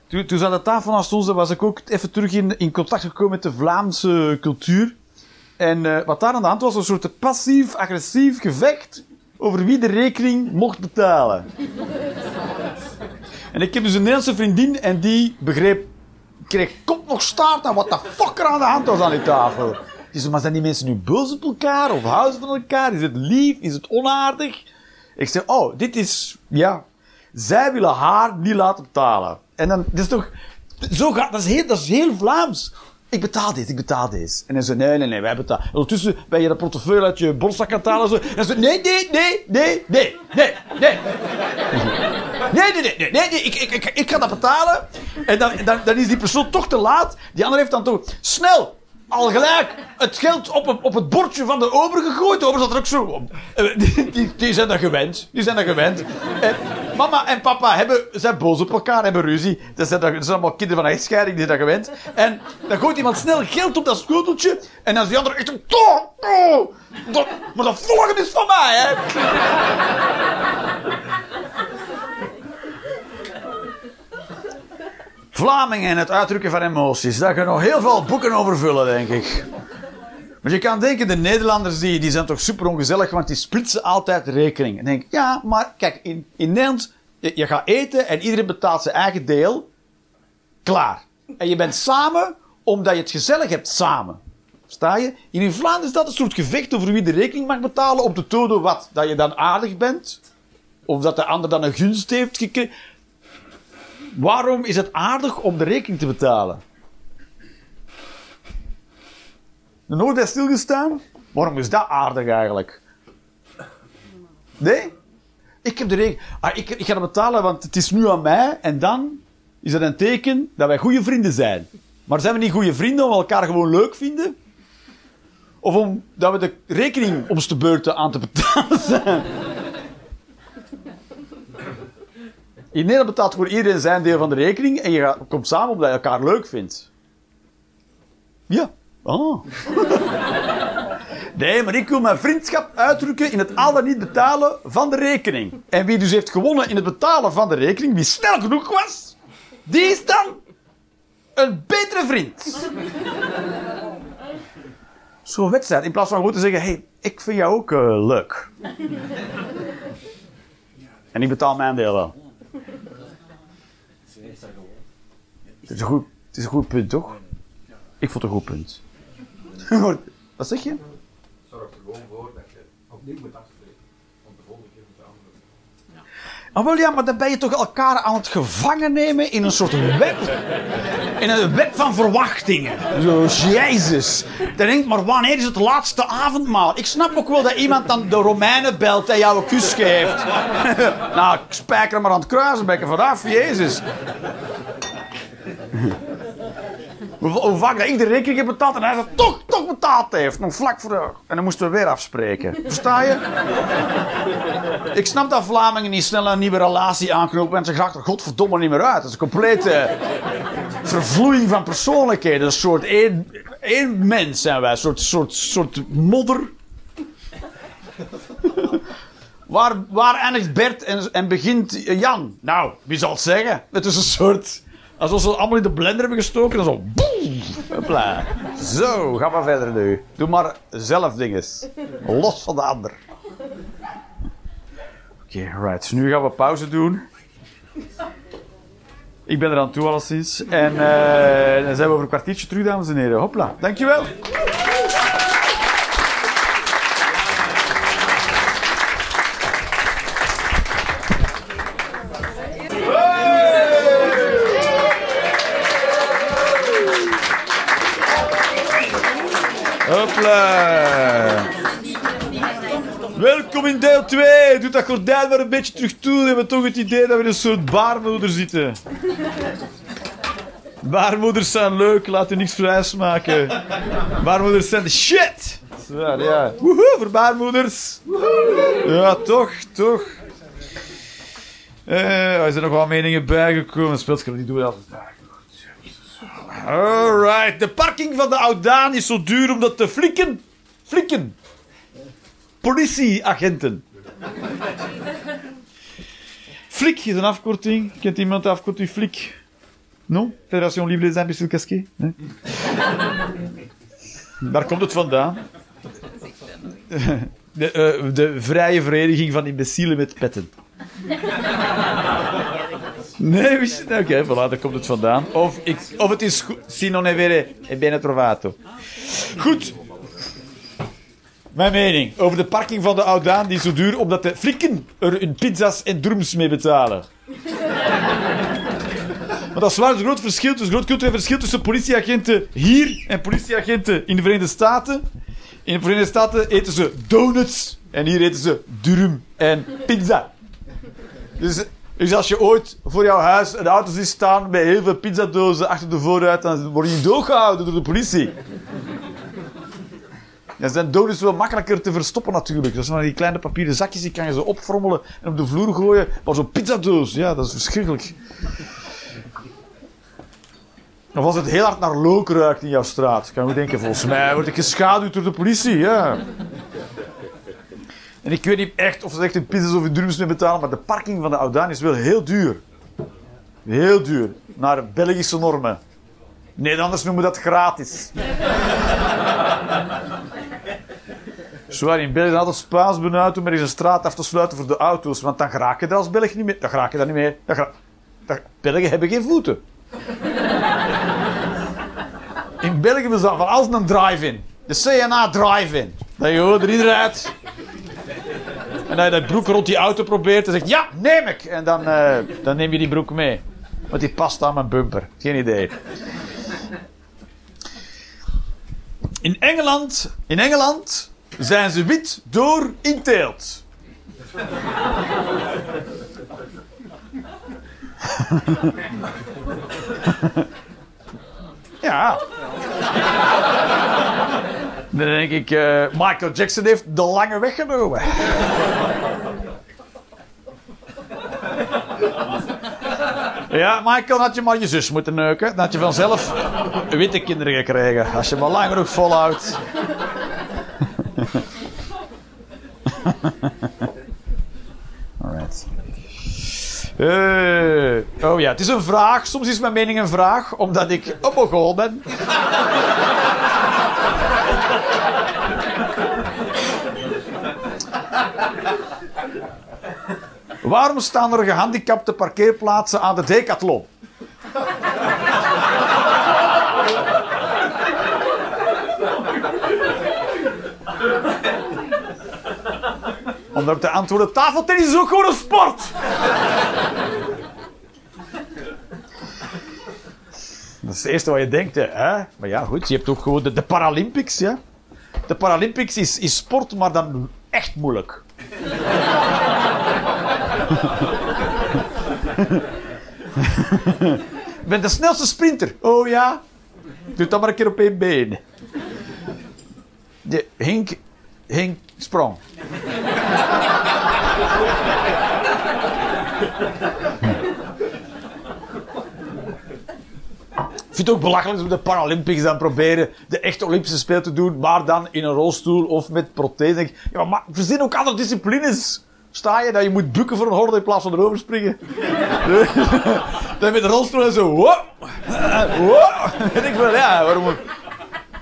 toen, toen ze aan de tafel naast ons, was ik ook even terug in, in contact gekomen met de Vlaamse cultuur. En eh, wat daar aan de hand was, was een soort passief-agressief gevecht over wie de rekening mocht betalen. En ik heb dus een Nederlandse vriendin en die begreep, kreeg kop nog staart aan wat de fuck er aan de hand was aan die tafel. Die zei, maar zijn die mensen nu boos op elkaar of houden van elkaar? Is het lief? Is het onaardig? Ik zeg, oh, dit is, ja, zij willen haar niet laten betalen. En dan, dat is toch, zo gaat, dat is heel, dat is heel Vlaams. Ik betaal dit, ik betaal dit. En dan zei, nee, nee, nee, wij betalen. En ondertussen ben je dat portefeuille uit je borstzak aan het halen. En dan zei, nee, nee, nee, nee, nee, nee, nee. Nee, nee, nee, nee, nee, nee ik, ik, ik, ik ga dat betalen. En dan, dan, dan is die persoon toch te laat. Die ander heeft dan toch snel, al gelijk, het geld op, op het bordje van de ober gegooid. De zat er ook zo. Eh, Die, die, zijn dat gewend. Die zijn dat gewend. En mama en papa hebben, zijn boos op elkaar, hebben ruzie. Dat zijn, dat, zijn allemaal kinderen van een echtscheiding, die zijn dat gewend. En dan gooit iemand snel geld op dat schoteltje. En dan is die ander echt... een "Toh, toh, dat- Maar dat volgende is van mij, hè. Vlamingen en het uitdrukken van emoties. Daar kun je nog heel veel boeken over vullen, denk ik. Maar je kan denken, de Nederlanders die, die zijn toch super ongezellig, want die splitsen altijd rekening. En denk ja, maar kijk, in, in Nederland, je, gaat eten en iedereen betaalt zijn eigen deel. Klaar. En je bent samen, omdat je het gezellig hebt samen. Sta je? In Vlaanderen is dat een soort gevecht over wie de rekening mag betalen, om te tonen wat? Dat je dan aardig bent? Of dat de ander dan een gunst heeft gekregen? Waarom is het aardig om de rekening te betalen? Er nooit bij stilgestaan? Waarom is dat aardig eigenlijk? Nee? Ik heb de rekening. Ah, ik, ik ga het betalen, want het is nu aan mij. En dan is dat een teken dat wij goede vrienden zijn. Maar zijn we niet goede vrienden we elkaar gewoon leuk vinden? Of omdat we de rekening om de beurten aan te betalen zijn? In Nederland betaalt voor iedereen zijn deel van de rekening en je gaat, komt samen omdat je elkaar leuk vindt. Ja. Oh. Nee, maar ik wil mijn vriendschap uitdrukken in het al dan niet betalen van de rekening. En wie dus heeft gewonnen in het betalen van de rekening, wie snel genoeg was, die is dan een betere vriend. Zo'n wedstrijd, in plaats van gewoon te zeggen: hey, ik vind jou ook uh, leuk. En ik betaal mijn deel wel. Is een goed, het is een goed punt, toch? Ik vond het een goed punt. <laughs> Wat zeg je? Zorg er gewoon voor dat je opnieuw moet afspreken. Want de volgende keer moet je anders doen. Ah, wel ja, maar dan ben je toch elkaar aan het gevangen nemen in een soort web. In een web van verwachtingen. Zo, jezus. Dan denk ik, maar wanneer is het laatste avondmaal? Ik snap ook wel dat iemand dan de Romeinen belt en jou een kus geeft. <laughs> nou, ik spijker maar aan het kruisenbekken vanaf, jezus. Hoe, vaak dat ik de rekening heb betaald en hij dat toch, toch betaald heeft. Nog vlak voor de... En dan moesten we weer afspreken. Versta je? <laughs> Ik snap dat Vlamingen niet snel een nieuwe relatie aanknopen en ze graag er godverdomme niet meer uit. Dat is een complete vervloeiing van persoonlijkheden. Een soort één, één mens zijn wij. Een soort, soort, soort modder. Waar, waar eindigt Bert en, en begint Jan? Nou, wie zal het zeggen? Het is een soort... Alsof ze allemaal in de blender hebben gestoken en zo. Boem. Zo, ga maar verder nu. Doe maar zelf dinges. Los van de ander. Oké, right. Nu gaan we pauze doen. Ik ben er aan toe alleszins. En eh, dan zijn we over een kwartiertje terug, dames en heren. Hopla. Dankjewel. Welkom in deel 2. Doe dat gordijn maar een beetje terug toe. We hebben toch het idee dat we in een soort baarmoeder zitten. Baarmoeders zijn leuk, laat je niks vrijs maken. Baarmoeders zijn de shit. Ja, ja. Woehoe voor baarmoeders. Ja, toch, toch. Eh, er zijn nog wel meningen bijgekomen. Speelschap, die doen we altijd. Alright, de parking van de Oudaan is zo duur omdat de flikken, flikken, politieagenten. Flik is een afkorting. Kent iemand de afkorting Flik? Non? Fédération Libre des Imbéciles Casqués? Nee? Waar komt het vandaan? De, eh, de vrije vereniging van imbecielen met petten. Nee, wist je Oké, voilà, daar komt het vandaan. Of, ik, of het is goed. Si non è vero, è bene trovato. Goed. Mijn mening over de parking van de Oudaan, die zo duur omdat de flikken er hun pizza's en drums mee betalen. Maar dat is waar, een groot verschil, dus groot cultureel verschil tussen politieagenten hier en politieagenten in de Verenigde Staten. In de Verenigde Staten eten ze donuts en hier eten ze durum en pizza. Dus, dus als je ooit voor jouw huis een auto ziet staan met heel veel pizzadozen achter de voorruit, dan word je doodgehouden door de politie. Ja, zijn donuts wel makkelijker te verstoppen natuurlijk. Dat zijn die kleine papieren zakjes, die kan je zo opfrommelen en op de vloer gooien. Maar zo'n pizzadoos, ja, dat is verschrikkelijk. Of als het heel hard naar look ruikt in jouw straat, kan je denken, volgens mij word ik geschaduwd door de politie, ja. En ik weet niet echt of ze echt in pizza's of in drums mee betalen, maar de parking van de Oudaan is wel heel duur. Heel duur. Naar Belgische normen. Nederlanders noemen dat gratis. <laughs> Zwaar, in België altijd Spaans benauwd om er eens een straat af te sluiten voor de auto's, want dan raak je er als Belg niet mee. Dan raak je daar niet mee. Dan dan- Belgen hebben geen voeten. In België dat van alles een drive-in. De CNA drive-in. Dat je gewoon erin rijdt. En dat je dat broek rond die auto probeert en zegt, ja, neem ik. En dan, eh, dan neem je die broek mee. Want die past aan mijn bumper. Geen idee. In Engeland, in Engeland zijn ze wit door inteelt. <laughs> ja. Dan denk ik, eh, Michael Jackson heeft de lange weg genomen. Ja, Michael, had je maar je zus moeten neuken. Dan had je vanzelf witte kinderen gekregen. Als je maar lang genoeg volhoudt. <laughs> Alright. Eh, oh ja, het is een vraag. Soms is mijn mening een vraag, omdat ik een Mongool ben. Waarom staan er gehandicapte parkeerplaatsen aan de Decathlon? Om daarop te antwoorden, tafeltennis is ook gewoon een sport! Dat is het eerste wat je denkt, hè? Maar ja, goed, je hebt ook gewoon de, de Paralympics, ja? De Paralympics is, is sport, maar dan echt moeilijk. Ik ben de snelste sprinter. Oh ja? Doe dat maar een keer op één been. De Hink, Hink sprong. Ik vind het ook belachelijk dat we de Paralympics dan proberen de echte Olympische Spelen te doen, maar dan in een rolstoel of met prothese. Ja, maar verzin ook andere disciplines. Sta je dat je moet bukken voor een horde in plaats van erover springen? <laughs> dan met de rolstoel en zo. Wow. En ik wel, ja, waarom,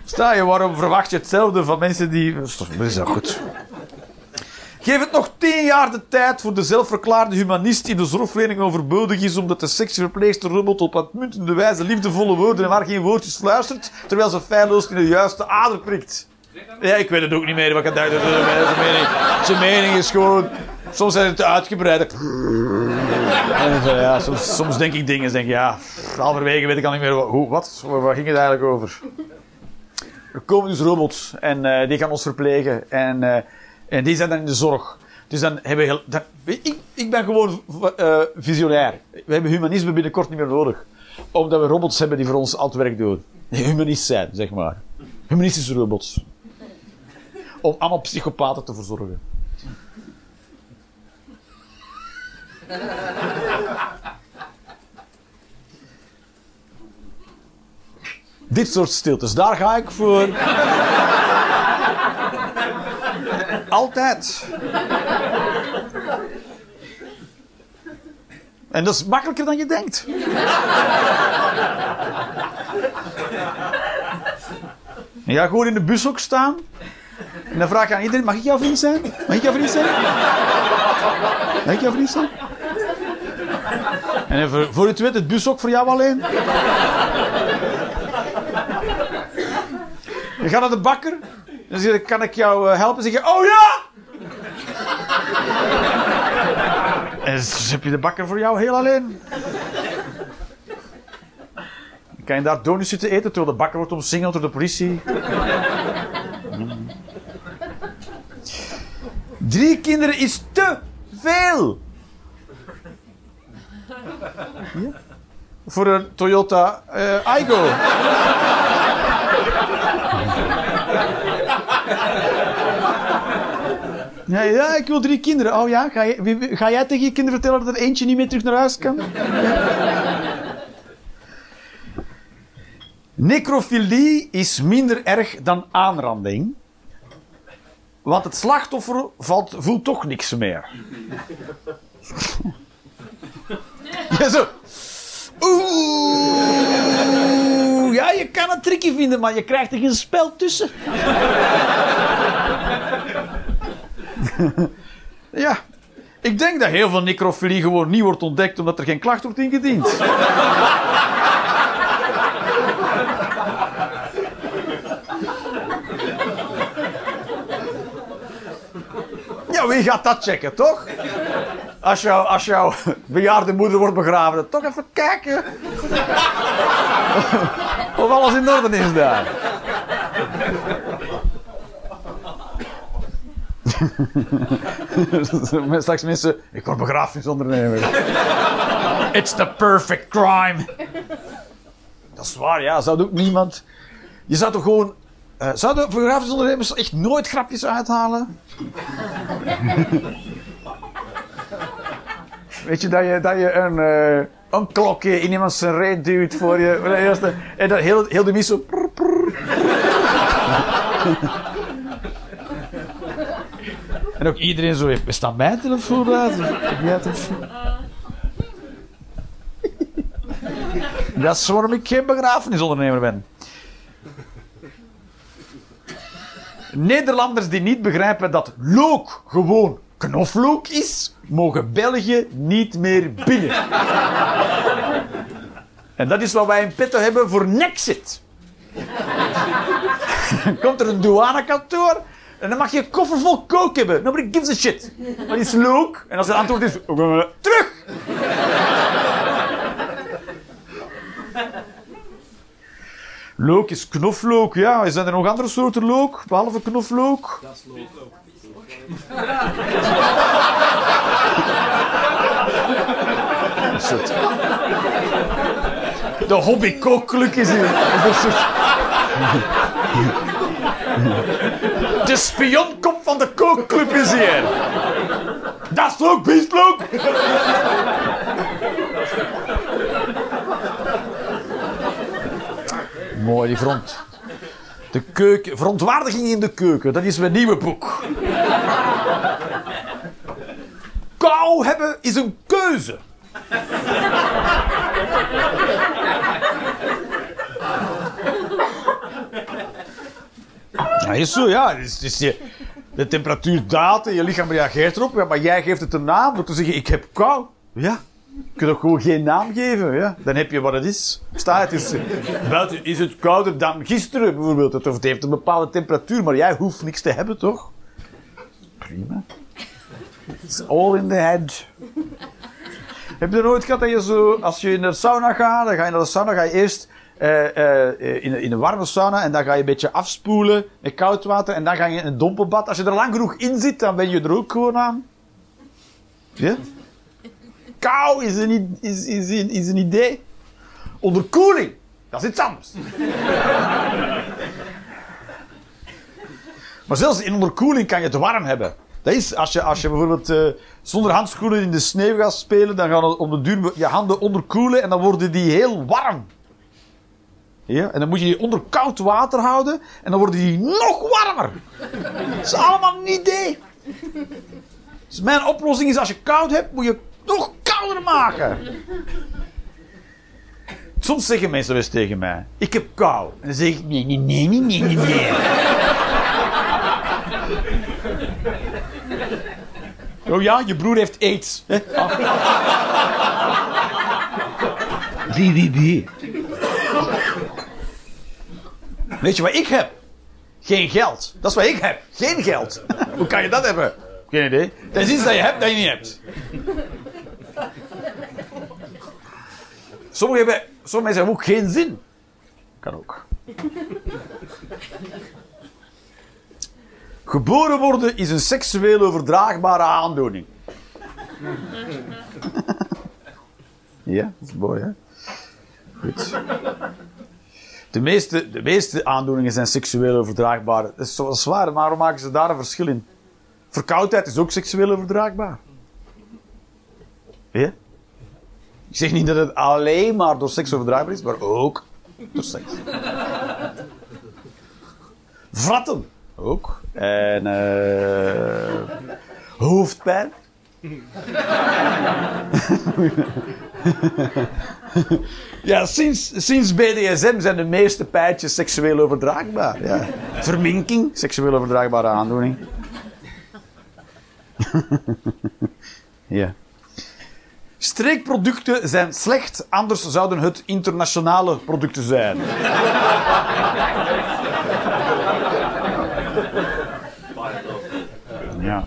sta je, waarom verwacht je hetzelfde van mensen die. Dat is dat goed. Geef het nog tien jaar de tijd voor de zelfverklaarde humanist in de zorgverlening overbodig is omdat de seksverpleegster robot op uitmuntende wijze liefdevolle woorden en maar geen woordjes fluistert, terwijl ze feilloos in de juiste ader prikt. Ja, ik weet het ook niet meer wat ik mening, zijn mening is gewoon... Soms zijn het te uitgebreid. En zo, ja, soms, denk ik dingen en denk ja, halverwege weet ik al niet meer hoe, wat, waar ging het eigenlijk over? Er komen dus robots en eh, die gaan ons verplegen en, eh, en die zijn dan in de zorg. Dus dan hebben we heel, ik, ik ben gewoon eh, visionair. We hebben humanisme binnenkort niet meer nodig. Omdat we robots hebben die voor ons al het werk doen. Humanist zijn, zeg maar. Humanistische robots. Om allemaal psychopaten te verzorgen. <laughs> Dit soort stiltes, daar ga ik voor. Altijd. En dat is makkelijker dan je denkt. Je gaat gewoon in de bushok staan. En dan vraag je aan iedereen: Mag ik jouw vriend zijn? Mag ik jouw vriend zijn? Mag ik jouw vriend zijn? En voor, het weet, het bushok voor jou alleen. Je gaat naar de bakker. Dan zeg je: Kan ik jou eh, helpen? Dan zeg je: Oh ja! En dus heb je de bakker voor jou heel alleen. Dan kan je daar donuts zitten eten terwijl de bakker wordt omsingeld door de politie. Drie kinderen is te veel. Voor een Toyota eh Aygo. Ja, ik wil drie kinderen. Oh ja, ga, ga jij tegen je kinderen vertellen dat er eentje niet meer terug naar huis kan? Necrofilie is minder erg dan aanranding. Want het slachtoffer valt, voelt toch niks meer. Zo. Oeh. Ja, je kan het tricky vinden, maar je krijgt er geen spel tussen. <laughs> ja. Ik denk dat heel veel necrofilie gewoon niet wordt ontdekt omdat er geen klacht wordt ingediend. <laughs> Ja, wie gaat dat checken, toch? Als, jou, als jouw <laughs> bejaarde moeder wordt begraven, toch even kijken. <laughs> of alles in orde is daar. <laughs> Straks mensen, ik word begrafenisondernemer. It's the perfect crime. Dat is waar, ja. Zou ook niemand... Je zou toch gewoon... eh zouden begrafenisondernemers echt nooit grapjes uithalen? Weet je, dat je, dat je een, eh, een klokje in iemand zijn reet duwt voor je. En dat heel, heel de mis zo... En ook iedereen zo heeft... Staat mijn telefoon uit? Dat is waarom ik geen begrafenisondernemer ben. Nederlanders die niet begrijpen dat look gewoon knoflook is, mogen België niet meer binnen. En dat is wat wij in petto hebben voor Nexit. <laughs> Komt er een douanekantoor en dan mag je een koffer vol coke hebben. Nobody gives a shit. Wat is look? En als het antwoord is, terug! Look is knoflook, ja. Zijn er nog andere soorten look, behalve knoflook? Een De hobby kookclub is hier. De spionkop van de kookclub is hier. Dat is ook bieslook. Mooi, die front. De keuken, verontwaardiging in de keuken, dat is mijn nieuwe boek. Kou is een keuze. Ja, is zo, ja. Is, de temperatuur daalt en je lichaam reageert erop. Maar jij geeft het een naam door te zeggen, ik heb kou. Ja. Je kunt ook gewoon geen naam geven. Ja. Dan heb je wat het is. Sta het is, buiten is het kouder dan gisteren bijvoorbeeld. Of het heeft een bepaalde temperatuur, maar jij hoeft niks te hebben, toch? Prima. It's all in the head. Heb je er nooit gehad dat je zo, als je in de sauna gaat, dan ga je naar de sauna, ga je eerst eh, eh, in, een warme sauna en dan ga je een beetje afspoelen met koud water en dan ga je in een dompelbad. Als je er lang genoeg in zit, dan ben je er ook gewoon aan. Ja? Kou is een, is, is, is een idee. Onderkoeling, dat is iets anders. maar zelfs in onderkoeling kan je het warm hebben. Dat is, als je, als je bijvoorbeeld eh, zonder handschoenen in de sneeuw gaat spelen, dan gaan om de duur je handen onderkoelen en dan worden die heel warm. Ja? En dan moet je die onder koud water houden en dan worden die nog warmer. Dat is allemaal een idee. Dus mijn oplossing is als je koud hebt, moet je nog kouder maken. Soms zeggen mensen wel eens tegen mij: Ik heb kou. En dan zeg ik: Nee, nee, nee, nee, nee, nee. Oh ja, je broer heeft aids. hè? Ah. Die, die, die. Weet je wat ik heb? Geen geld. Dat is wat ik heb. Geen geld. Hoe kan je dat hebben? Geen idee. Dat is iets dat je hebt dat je niet hebt. Sommigen hebben, sommige mensen hebben ook geen zin. Kan ook. Geboren worden is een seksueel overdraagbare aandoening. ja, dat is mooi, hè? Goed. De meeste, de meeste aandoeningen zijn seksueel overdraagbaar. Dat is zo zwaar, maar waarom maken ze daar een verschil in? Verkoudheid is ook seksueel overdraagbaar. Ja? Ik zeg niet dat het alleen maar door seks overdraagbaar is, maar ook door seks. Vratten ook. En eh hoofdpijn. <laughs> Ja, sinds, sinds BDSM zijn de meeste pijntjes seksueel overdraagbaar. Ja. Verminking, seksueel overdraagbare aandoening. <laughs> ja. Streekproducten zijn slecht, anders zouden het internationale producten zijn. <laughs>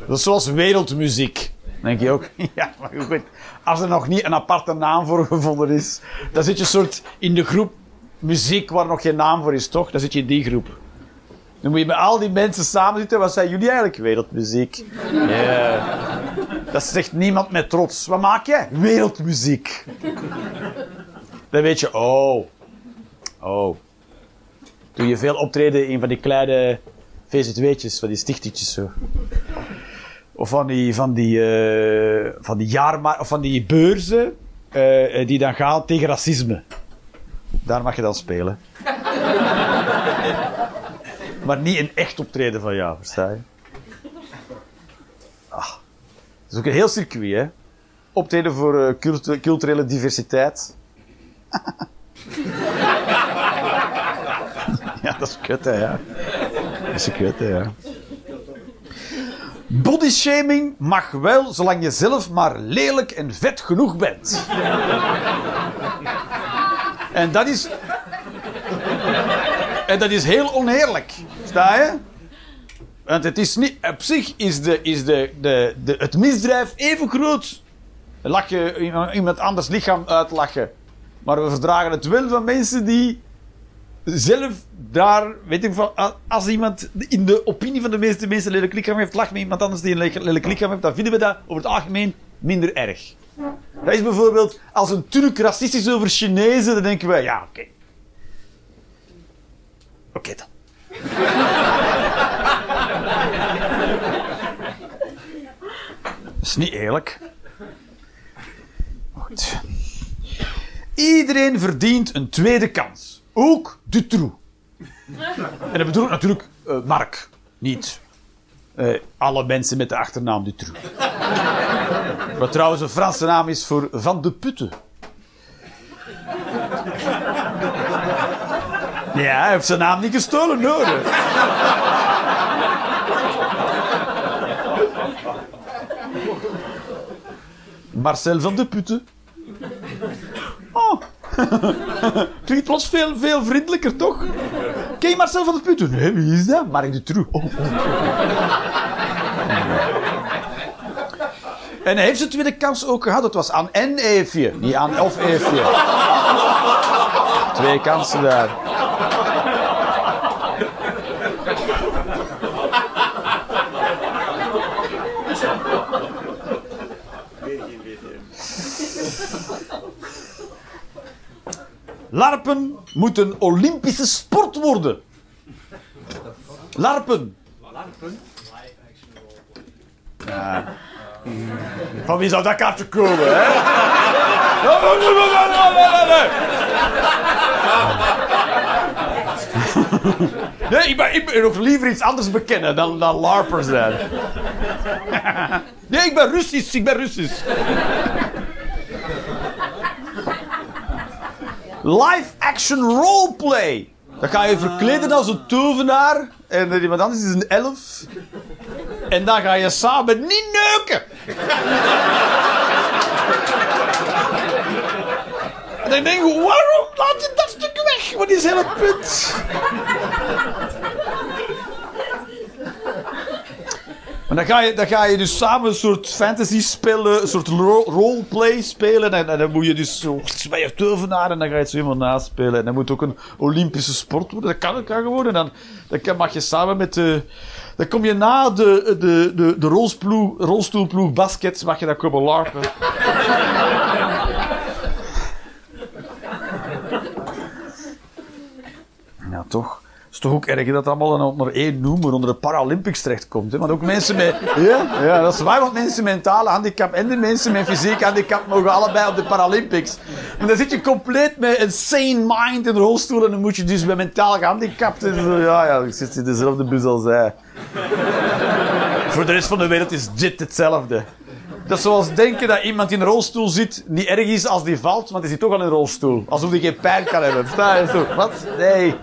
dat is zoals wereldmuziek. denk je ook. <laughs> Ja, maar goed. Als er nog niet een aparte naam voor gevonden is, dan zit je soort in de groep muziek waar nog geen naam voor is, toch? Dan zit je in die groep. Dan moet je met al die mensen samen zitten. Wat zijn jullie eigenlijk? Wereldmuziek. Ja. Dat zegt niemand met trots. Wat maak jij? Wereldmuziek. Dan weet je, oh. Oh. Doe je veel optreden in van die kleine VZW'tjes, van die stichtetjes zo. Of van die, van die, eh, van die jaarma of van die beurzen eh, eh, die dan gaan tegen racisme. Daar mag je dan spelen. <laughs> maar niet een echt optreden van jou, versta je? Ah. Dat is ook een heel circuit, hè? Optreden voor cultu- culturele diversiteit. <laughs> ja, dat is kut, hè, ja. Dat is kut, hè, ja. Bodyshaming mag wel, zolang je zelf maar lelijk en vet genoeg bent. en dat is... En dat is heel oneerlijk. Sta je? Want het is niet... Op zich is, de, is de, de, de, het misdrijf even groot. Lach je iemand anders lichaam uitlachen. Maar we verdragen het wel van mensen die zelf daar, weet ik van, als iemand in de opinie van de meeste mensen een lelijk lichaam heeft, lacht met iemand anders die een lelijk lichaam heeft, dan vinden we dat over het algemeen minder erg. Dat is bijvoorbeeld, als een Turk racistisch is over Chinezen, dan denken wij, ja, oké. Oké dan. <laughs> Dat is niet eerlijk. Goed. Iedereen verdient een tweede kans. Ook Dutroux. En dat bedoel ik natuurlijk eh, Mark, niet eh, alle mensen met de achternaam Dutroux. Wat trouwens een Franse naam is voor Van de Putten. Ja, hij heeft zijn naam niet gestolen, hoor. Marcel van de Putten. Oh. <laughs> Klinkt plots veel, veel vriendelijker, toch? Ken je Marcel van de Putten? Nee, wie is dat? Mark de True. Oh, oh. En hij heeft zijn tweede kans ook gehad. Dat was aan en Eefje, niet aan of Eefje. Twee kansen daar. Larpen moet een Olympische sport worden. Larpen. Ja. Van wie zou dat kaartje komen, hè? Nee, ik ben, ik ben nog liever iets anders bekennen dan, dan larpers zijn. Nee, ik ben Russisch, ik ben Russisch. Live action roleplay. Dan ga je verkleden als een tovenaar. En iemand anders is een elf. En dan ga je samen niet neuken. en dan denk je, waarom laat je dat stuk weg? Wat is het punt? Dan ga, je, dan ga je dus samen een soort fantasy spelen, een soort ro- roleplay spelen. En, dan moet je dus zo bij je en dan ga je het zo helemaal naspelen. En dan moet ook een Olympische sport worden. Dat kan, kan gewoon. En dan, dan mag je samen met de... Dan kom je na de, de, de, de rolstoelploeg, basket, mag je dan komen larpen. Ja, toch. Is toch ook erg dat het allemaal dan onder één noemer, onder de Paralympics terechtkomt. Hè? Want ook mensen met... Ja, ja, dat is waar, want mensen met mentale handicap en de mensen met fysiek handicap mogen allebei op de Paralympics. En dan zit je compleet met een sane mind in de rolstoel en dan moet je dus met mentaal gehandicapt... En zo, ja, ja, ik zit in dezelfde bus als zij. Voor de rest van de wereld is dit hetzelfde. Dat is zoals denken dat iemand in een rolstoel zit niet erg is als die valt, want die zit toch al in een rolstoel. Alsof hij geen pijn kan hebben. Wat? Nee.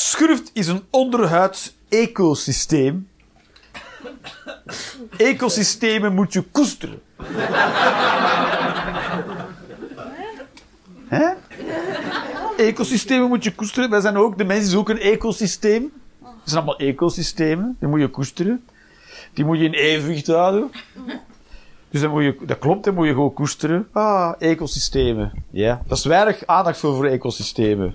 Schurft is een onderhuids ecosysteem. Ecosystemen moet je koesteren. <laughs> Ecosystemen moet je koesteren. Wij zijn ook, de mens is ook een ecosysteem. Het zijn allemaal ecosystemen. Die moet je koesteren. Die moet je in evenwicht houden. Dus dan moet je, dat klopt, dan moet je gewoon koesteren. Ah, ecosystemen. Ja. Dat is weinig aandacht voor, voor ecosystemen.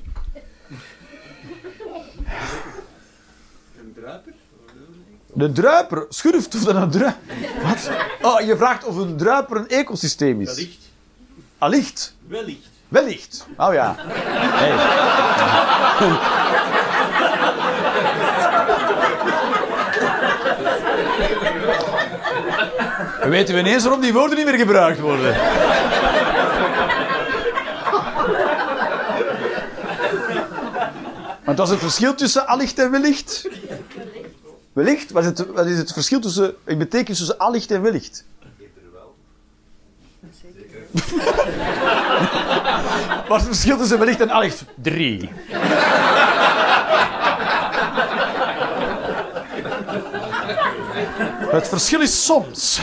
Een druiper? De druiper? Schurft of dan een druiper? Wat? Oh, je vraagt of een druiper een ecosysteem is. Allicht. Allicht? Wellicht. Wellicht. Oh ja. Hey. Weten we ineens waarom die woorden niet meer gebruikt worden? Want wat is het verschil tussen allicht en wellicht? Wellicht? Wat is het, wat is het verschil tussen, in betekenis tussen allicht en wellicht? Wat is het verschil tussen wellicht en allicht? Drie. Het verschil is soms.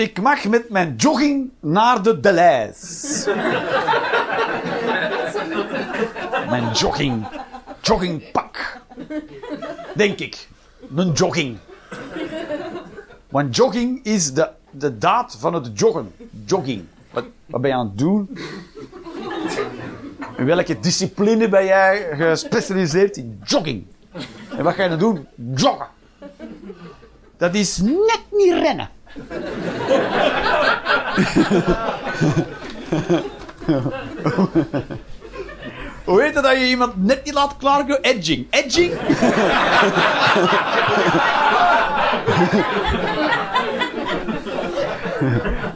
Ik mag met mijn jogging naar de Deleuze. Mijn jogging. Joggingpak. Denk ik. Een jogging. Want jogging is de, de daad van het joggen. Jogging. Wat, wat ben je aan het doen? In welke discipline ben jij gespecialiseerd in jogging? En wat ga je dan doen? Joggen. Dat is net niet rennen. Hoe heet het dat je iemand net niet laat klaarkomen? Edging. Edging?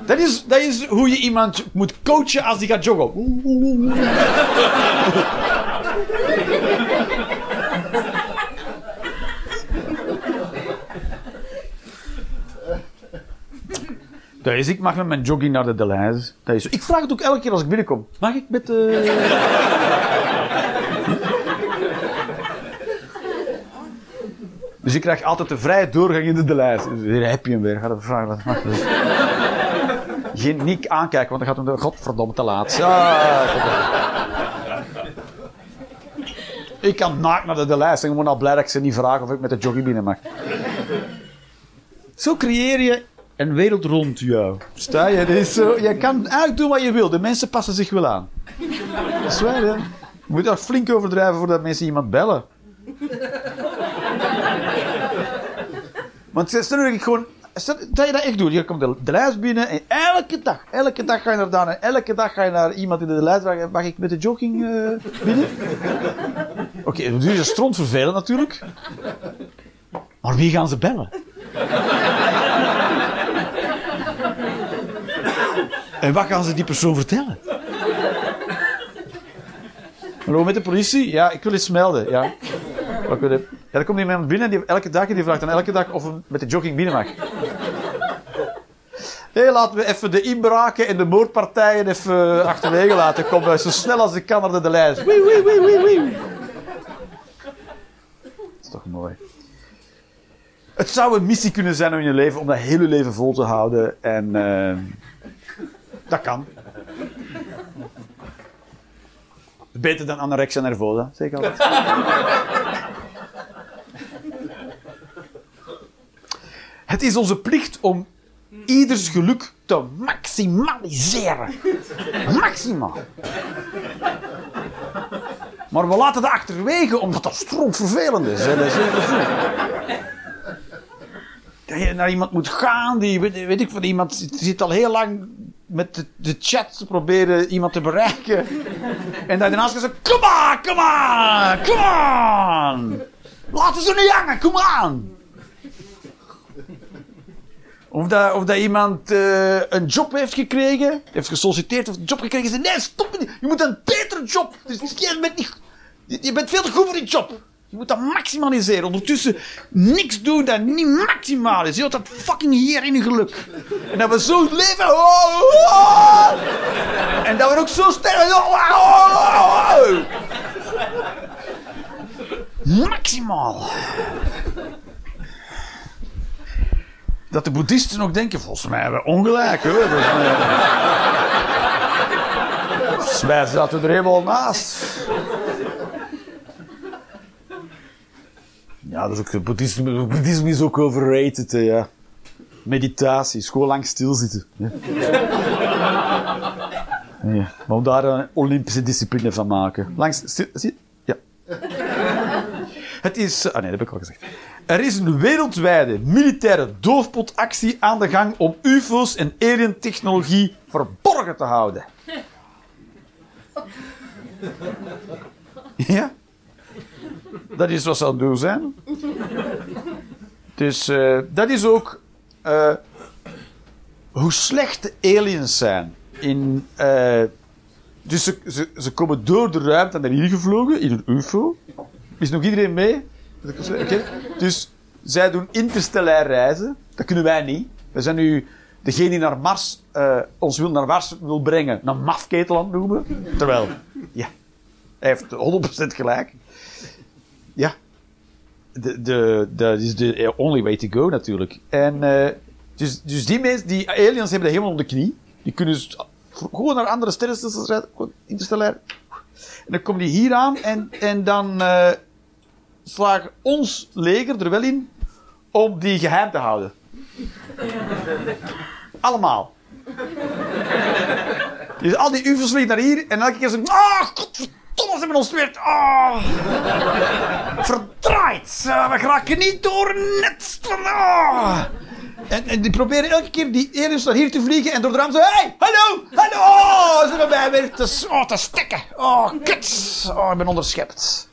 Dat is, dat is hoe je iemand moet coachen als die gaat joggen. Dat is, ik mag met mijn jogging naar de Deleuze. Dat is, ik vraag het ook elke keer als ik binnenkom. Mag ik met de... <laughs> Dus ik krijg altijd de vrije doorgang in de Deleuze. Dus hier heb je hem weer. Ga even vragen wat mag. Dus. Geen aankijken, want dan gaat hem de godverdomme te laat. Ja, ik kan naakt naar de Deleuze. En ik moet al blij dat ik ze niet vraag of ik met de jogging binnen mag. Zo creëer je een wereld rond jou. Sta je? Is zo, je kan eigenlijk doen wat je wil. De mensen passen zich wel aan. Dat is waar, hè? Je moet daar flink overdrijven voordat mensen iemand bellen. Want stel dat ik gewoon... Stel dat je dat echt doet. Je komt de, de lijst binnen en elke dag, elke dag ga je naar daar en elke dag ga je naar iemand in de lijst vragen, mag ik met de jogging eh, binnen? Oké, dat is stront vervelend natuurlijk. Maar wie gaan ze bellen? En wat gaan ze die persoon vertellen? Hallo, met de politie? Ja, ik wil iets melden. Ja. Ja, er komt iemand binnen die elke dag en die vraagt dan elke dag of hij met de jogging binnen mag. Hé, laten we even de inbraken en de moordpartijen even achterwege laten. Kom zo snel als ik kan naar de lijst. Wee, wee, wee, wee, wee. Dat is toch mooi. Het zou een missie kunnen zijn om in je leven om dat hele leven vol te houden. En eh, dat kan. Beter dan anorexia nervosa, altijd. Het is onze plicht om ieders geluk te maximaliseren. Maximaal. Maar we laten dat achterwege omdat dat stroomvervelend is. Dat. Dat je naar iemand moet gaan, die, weet, weet ik van iemand zit al heel lang met de, de chat te proberen iemand te bereiken. <laughs> En je daarnaast zegt, come on, come on, come on. Laten ze niet hangen, kom aan. Of dat, of dat iemand eh, een job heeft gekregen, heeft gesolliciteerd, of een job gekregen. Zegt, nee, stop. Je moet een betere job. Dus je, bent niet, je bent veel te goed voor die job. Je moet dat maximaliseren. Ondertussen niks doen dat niet maximaal is. Je dat fucking hier in geluk. En dat we zo leven. Oh, oh, oh. En dat we ook zo sterven. Maximaal. Dat de boeddhisten ook denken, volgens mij hebben we ongelijk hoor. Volgens mij zaten we er helemaal naast. Ja, dat is ook, boeddhisme, boeddhisme is ook overrated, hè, ja. Meditatie, is gewoon lang stilzitten. Ja. <laughs> Ja, maar om daar een Olympische discipline van maken. Langs stil, zie, ja. Het is... Ah nee, dat heb ik al gezegd. Er is een wereldwijde militaire doofpotactie aan de gang om UFO's en alien technologie verborgen te houden. <laughs> Ja? Dat is wat ze aan het doen zijn. Dus eh, dat is ook eh, hoe slecht de aliens zijn. In, eh, dus ze, ze, komen door de ruimte naar hier gevlogen in een UFO. Is nog iedereen mee? Dus zij doen interstellair reizen. Dat kunnen wij niet. We zijn nu degene die naar Mars, ons wil naar Mars wil brengen, een mafketeland noemen. Terwijl, ja, hij heeft 100% gelijk. De, dat is de only way to go natuurlijk. En eh, dus, dus die mensen, die aliens hebben de helemaal om de knie. Die kunnen dus gewoon naar andere sterrenstelsels interstellair. En dan komen die hier aan en, en dan eh slagen ons leger er wel in om die geheim te houden. Allemaal. Dus al die UFO's vliegen naar hier en elke keer godverdomme, ze hebben ons weer. Ah, verdraaid. Eh, we geraken niet door net. Ah. En, die proberen elke keer die aliens naar hier te vliegen en door de raam zo: Hey, hallo, hallo. Oh, ze hebben mij weer te, oh, te stikken. Oh, kut. Oh, ik ben onderschept.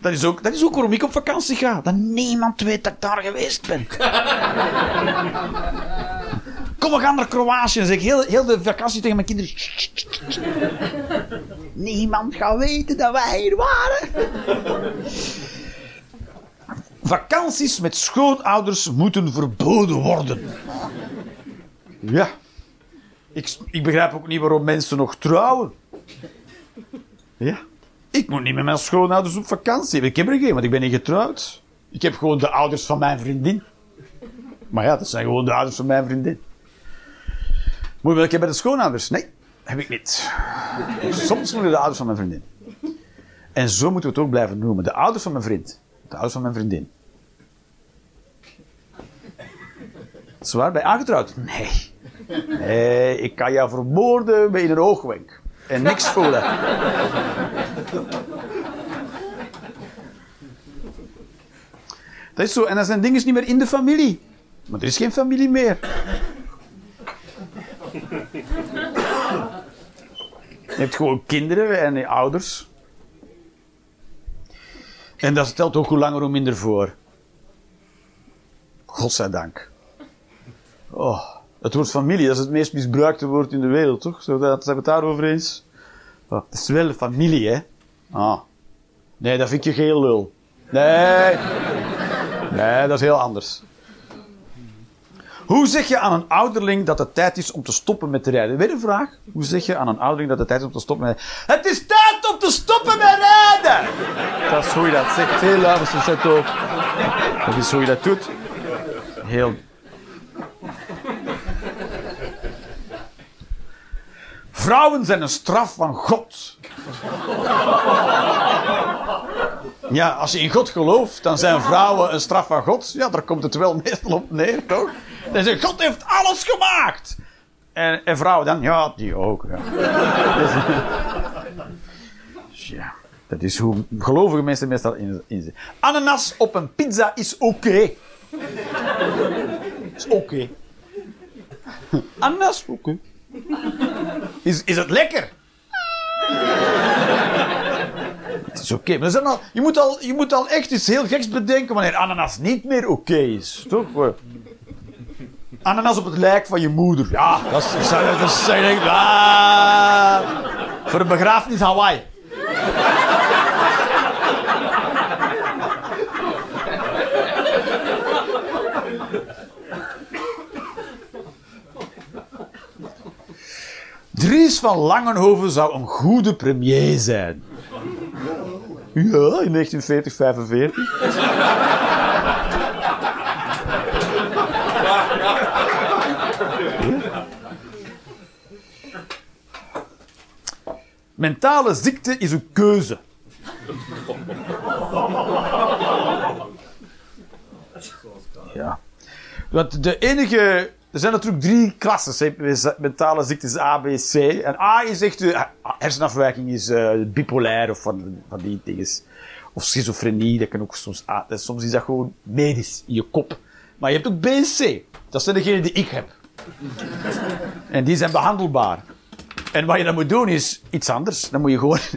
Dat is, ook, dat is ook waarom ik op vakantie ga. Dat niemand weet dat ik daar geweest ben. Kom, we gaan naar Kroatië. Zeg heel, heel de vakantie tegen mijn kinderen. Niemand gaat weten dat wij hier waren. Vakanties met schoonouders moeten verboden worden. Ja. Ik, ik begrijp ook niet waarom mensen nog trouwen. Ja. Ik moet niet met mijn schoonouders op vakantie. Ik heb er geen, want ik ben niet getrouwd. Ik heb gewoon de ouders van mijn vriendin. Maar ja, dat zijn gewoon de ouders van mijn vriendin. Moet een bij de schoonouders? Nee, heb ik niet. Soms moeten de ouders van mijn vriendin. En zo moeten we het ook blijven noemen. De ouders van mijn vriend. De ouders van mijn vriendin. Zwaar, je aangetrouwd? Nee. Nee, ik kan jou vermoorden in een oogwenk. En niks voelen. Dat is zo. En dan zijn dingen niet meer in de familie. Maar er is geen familie meer. Je hebt gewoon kinderen en ouders. En dat stelt ook hoe langer hoe minder voor. Godzijdank. Oh, het woord familie, dat is het meest misbruikte woord in de wereld, toch? Zo dat, zijn we het daarover eens? Oh, het is wel familie, hè? Ah. Nee, dat vind je geen lul. Nee. Nee, dat is heel anders. Hoe zeg je aan een ouderling dat het tijd is om te stoppen met rijden? Weer een vraag. Hoe zeg je aan een ouderling dat het tijd is om te stoppen met rijden? Het is tijd om te stoppen met rijden! Dat is hoe je dat zegt. Heel luid, ze zet ook. Dat is hoe je dat doet. Heel... Vrouwen zijn een straf van God. Ja, als je in God gelooft, dan zijn vrouwen een straf van God. Ja, daar komt het wel meestal op neer, toch? Dan zegt God heeft alles gemaakt. En, en vrouwen dan, ja, die ook. Ja. Dus <laughs> ja, dat is hoe gelovige mensen meestal in, in. Ananas op een pizza is oké. Is oké. <laughs> Ananas, oké. Is, is het lekker? <laughs> Het is oké. Al, je, moet al, je moet al echt iets heel geks bedenken wanneer ananas niet meer oké is. Toch? Ananas op het lijk van je moeder. Ja, dat is... Dat is ah, voor een begrafenis Hawaii. Dries van Langenhoven zou een goede premier zijn. Ja, in 1940, Mentale ziekte is een keuze. Ja. Want de enige er zijn natuurlijk drie klassen. Mentale ziektes A, B, C. En A is echt... eh, hersenafwijking is eh, bipolair of van, die dingen. Of schizofrenie, dat kan ook soms... A, soms is dat gewoon medisch, in je kop. Maar je hebt ook B en C. Dat zijn degenen die ik heb. En die zijn behandelbaar. En wat je dan moet doen is iets anders. Dan moet je gewoon... <laughs>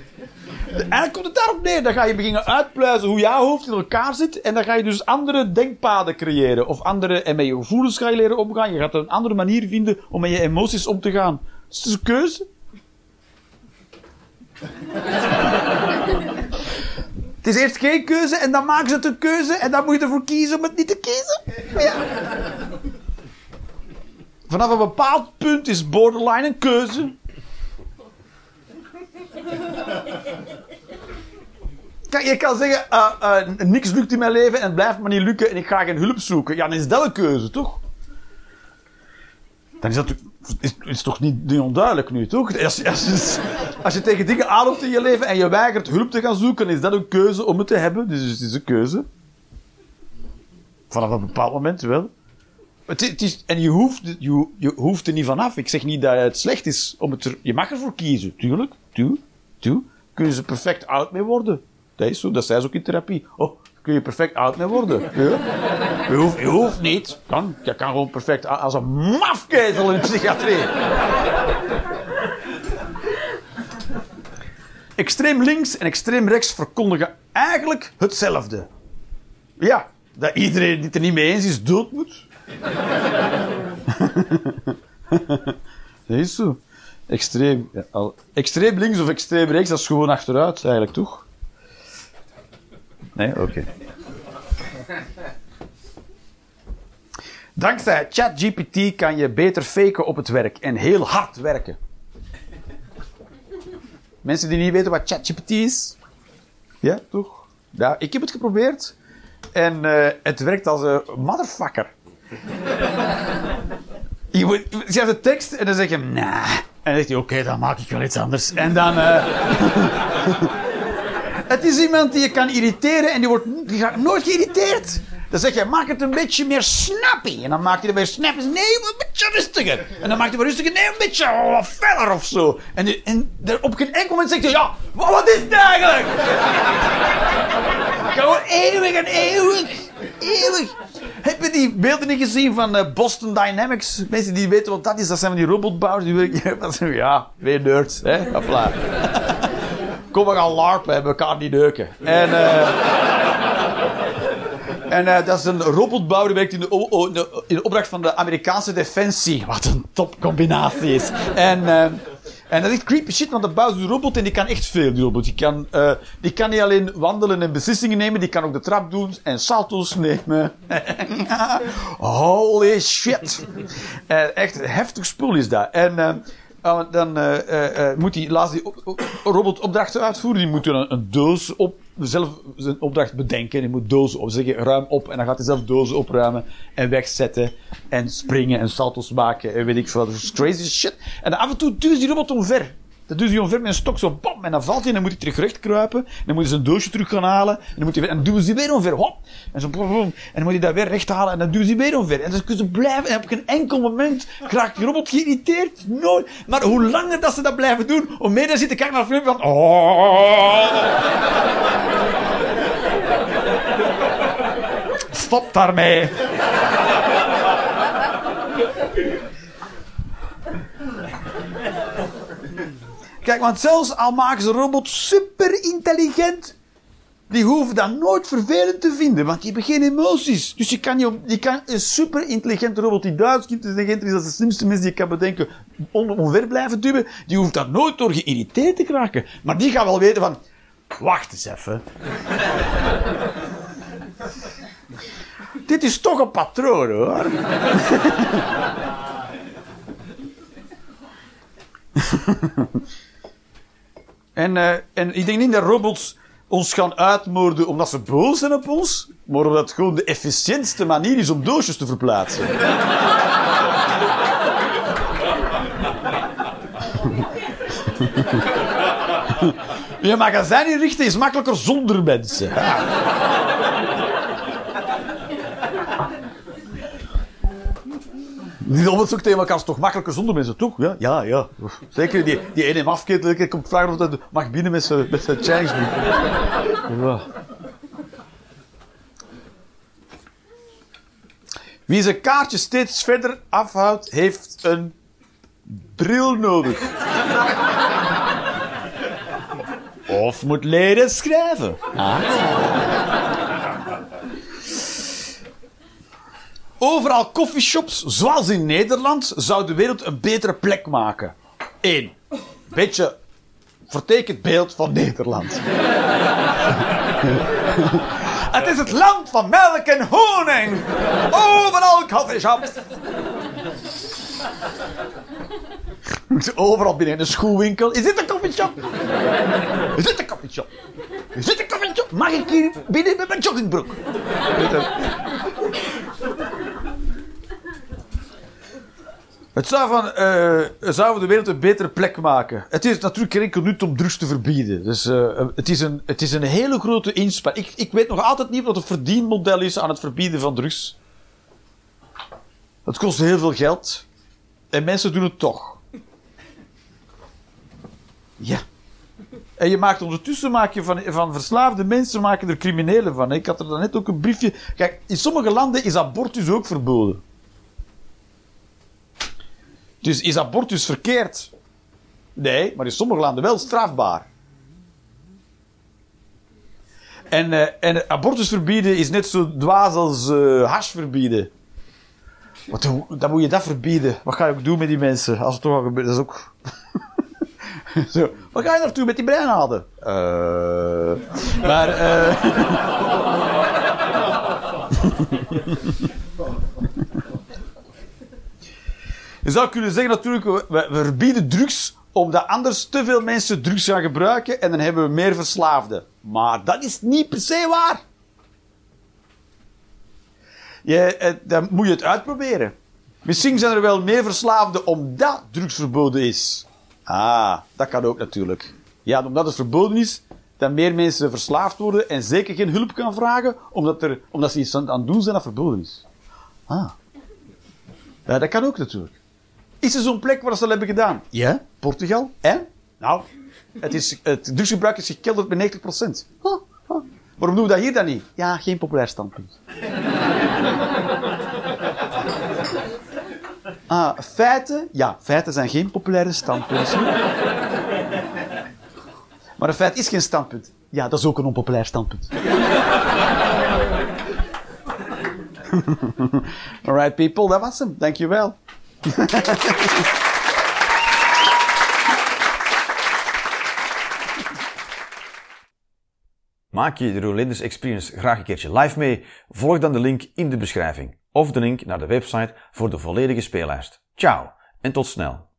Eigenlijk komt het daarop neer. Dan ga je beginnen uitpluizen hoe jouw hoofd in elkaar zit. En dan ga je dus andere denkpaden creëren. Of andere... En met je gevoelens ga je leren omgaan. Je gaat een andere manier vinden om met je emoties om te gaan. Dus het is een keuze. <laughs> Het is eerst geen keuze en dan maken ze het een keuze en dan moet je ervoor kiezen om het niet te kiezen. Ja. Vanaf een bepaald punt is borderline een keuze. Kijk, je kan zeggen, eh, niks lukt in mijn leven en het blijft maar niet lukken en ik ga geen hulp zoeken. Ja, dan is dat een keuze, toch? Dan is dat is, toch niet, onduidelijk nu, toch? Als, als, als je tegen dingen aanloopt in je leven en je weigert hulp te gaan zoeken, is dat een keuze om het te hebben. Dus het is een keuze. Vanaf een bepaald moment wel. Het is- en je hoeft, je, je hoeft er niet vanaf. Ik zeg niet dat het slecht is om het er... Je mag ervoor kiezen, tuurlijk. Tuurlijk. Kun je er perfect oud mee worden. Dat is zo, dat zei ze ook in therapie. Oh, kun je perfect oud mee worden. Ja. Je, hoeft, hoeft niet. Kan, je kan gewoon perfect als een mafketel in de psychiatrie. extreem links en extreem rechts verkondigen eigenlijk hetzelfde. Ja, dat iedereen die het er niet mee eens is, dood moet. <laughs> dat is zo. Extreem, al, extreem links of extreem rechts, dat is gewoon achteruit, eigenlijk, toch? Nee? Oké. Dankzij ChatGPT kan je beter faken op het werk en heel hard werken. Mensen die niet weten wat ChatGPT is? Ja, toch? Ja, ik heb het geprobeerd. En eh, het werkt als een motherfucker. <laughs> je moet, je de tekst en dan zeg je, nah. En zegt hij, oké, dan maak ik wel iets anders. En dan... eh, <laughs> het is iemand die je kan irriteren en die, wordt, die nooit geïrriteerd. Dan zeg je, maak het een beetje meer snappy. En dan maakt hij er weer snappy. Nee, een beetje rustiger. En dan maakt hij weer rustiger. Nee, een beetje feller of zo. En, en op geen enkel moment zegt hij, ja, wa- wat is het eigenlijk? Gewoon eeuwig en eeuwig. Eeuwig. Heb je die beelden niet gezien van eh, Boston Dynamics? Mensen die weten wat dat is, dat zijn van die robotbouwers. <laughs> Ja, weer nerds. Hè? <laughs> Kom, we gaan larpen en elkaar niet neuken. En, eh, en eh, dat is een robotbouwer die werkt in de, in opdracht van de Amerikaanse Defensie. Wat een topcombinatie is. En, eh, en dat is creepy shit, want de bouwt een robot en die kan echt veel, die robot. Die kan, eh, die kan niet alleen wandelen en beslissingen nemen, die kan ook de trap doen en salto's nemen. <laughs> Holy shit. Echt heftig spul is dat. En dan uh, uh, moet hij laatst die op, op, robotopdrachten uitvoeren. Die moet dan een, doos op, zelf zijn opdracht bedenken. Die moet dozen op, zeggen ruim op. En dan gaat hij zelf dozen opruimen en wegzetten. En springen en salto's maken en weet ik veel. Dat is crazy shit. En af en toe duwt die robot omver. Dan duwt hij omver met een stok zo, bam, en dan valt hij en dan moet hij terug kruipen. En dan moet hij zijn doosje terug gaan halen. En dan, moet hij en dan duwen ze weer omver, hop. En zo. En dan moet hij dat weer recht halen en dan duwen ze weer omver. En kunnen ze blijven. En op geen enkel moment raakt die robot geïrriteerd. Nooit. Maar hoe langer dat ze dat blijven doen, hoe meer dan zitten kijken naar de film van... Oh. Stop daarmee. Kijk, want zelfs al maken ze robots super intelligent, die hoeven dat nooit vervelend te vinden, want die hebben geen emoties. Dus je kan, je, kan een super intelligente robot die duizend intelligenter is dan de slimste mens die je kan bedenken, on, onver blijven duwen, die hoeft dat nooit door geïrriteerd te raken. Maar die gaat wel weten van, wacht eens even. <laughs> Dit is toch een patroon hoor. <laughs> En, uh, en ik denk niet dat robots ons gaan uitmoorden omdat ze boos zijn op ons, maar omdat het gewoon de efficiëntste manier is om doosjes te verplaatsen. <laughs> Je magazijn inrichten is makkelijker zonder mensen. Ja. Dobbels ook tegen elkaar is toch makkelijker zonder mensen, toch? Ja, ja. ja. Zeker die, die ene afketel, ik komt vragen of dat mag binnen met zijn, met zijn. Wie zijn kaartje steeds verder afhoudt, heeft een bril nodig. Of moet leren schrijven. Overal coffeeshops, zoals in Nederland, zou de wereld een betere plek maken. Eén. Beetje vertekend beeld van Nederland. <laughs> het is het land van melk en honing. Overal coffeeshops. Overal binnen een schoenwinkel. Is dit een coffeeshop? Is dit een coffeeshop? Is dit een coffeeshop? Mag ik hier binnen met mijn joggingbroek? Het zou, van, het zou de wereld een betere plek maken. Het is natuurlijk geen enkel nut om drugs te verbieden. Dus, eh, het, is een, het is een hele grote inspanning. Ik, ik weet nog altijd niet wat het verdienmodel is aan het verbieden van drugs. Het kost heel veel geld. En mensen doen het toch. Ja. En je maakt ondertussen maak je van, van verslaafde mensen maken er criminelen van. Ik had er net ook een briefje. Kijk, in sommige landen is abortus ook verboden. Dus is abortus verkeerd? Nee, maar in sommige landen wel strafbaar. En, uh, en abortus verbieden is net zo dwaas als uh, hash verbieden. Wat, dan moet je dat verbieden. Wat ga je ook doen met die mensen? Als het toch al gebeurt, dat is ook... <laughs> Zo, wat ga je naartoe met die breinaden? Uh, maar... <laughs> Je zou kunnen zeggen natuurlijk, we, verbieden drugs omdat anders te veel mensen drugs gaan gebruiken en dan hebben we meer verslaafden. Maar dat is niet per se waar. Je, eh, dan moet je het uitproberen. Misschien zijn er wel meer verslaafden omdat drugs verboden is. Ah, dat kan ook natuurlijk. Ja, omdat het verboden is, dat meer mensen verslaafd worden en zeker geen hulp kan vragen, omdat, er, omdat ze iets aan het doen zijn dat verboden is. Ah. Ja, dat kan ook natuurlijk. Is er zo'n plek waar ze dat hebben gedaan? Ja, Portugal. En? Nou, het, is, het drugsgebruik is gekelderd met 90%. Huh, huh. Waarom doen we dat hier dan niet? Ja, geen populair standpunt. <laughs> ah, feiten? Ja, feiten zijn geen populaire standpunten. Maar een feit is geen standpunt. Ja, dat is ook een onpopulair standpunt. <laughs> Alright, people, dat was hem. Dankjewel. <laughs> Maak je de Rolanders Experience graag een keertje live mee? Volg dan de link in de beschrijving of de link naar de website voor de volledige speellijst. Ciao en tot snel.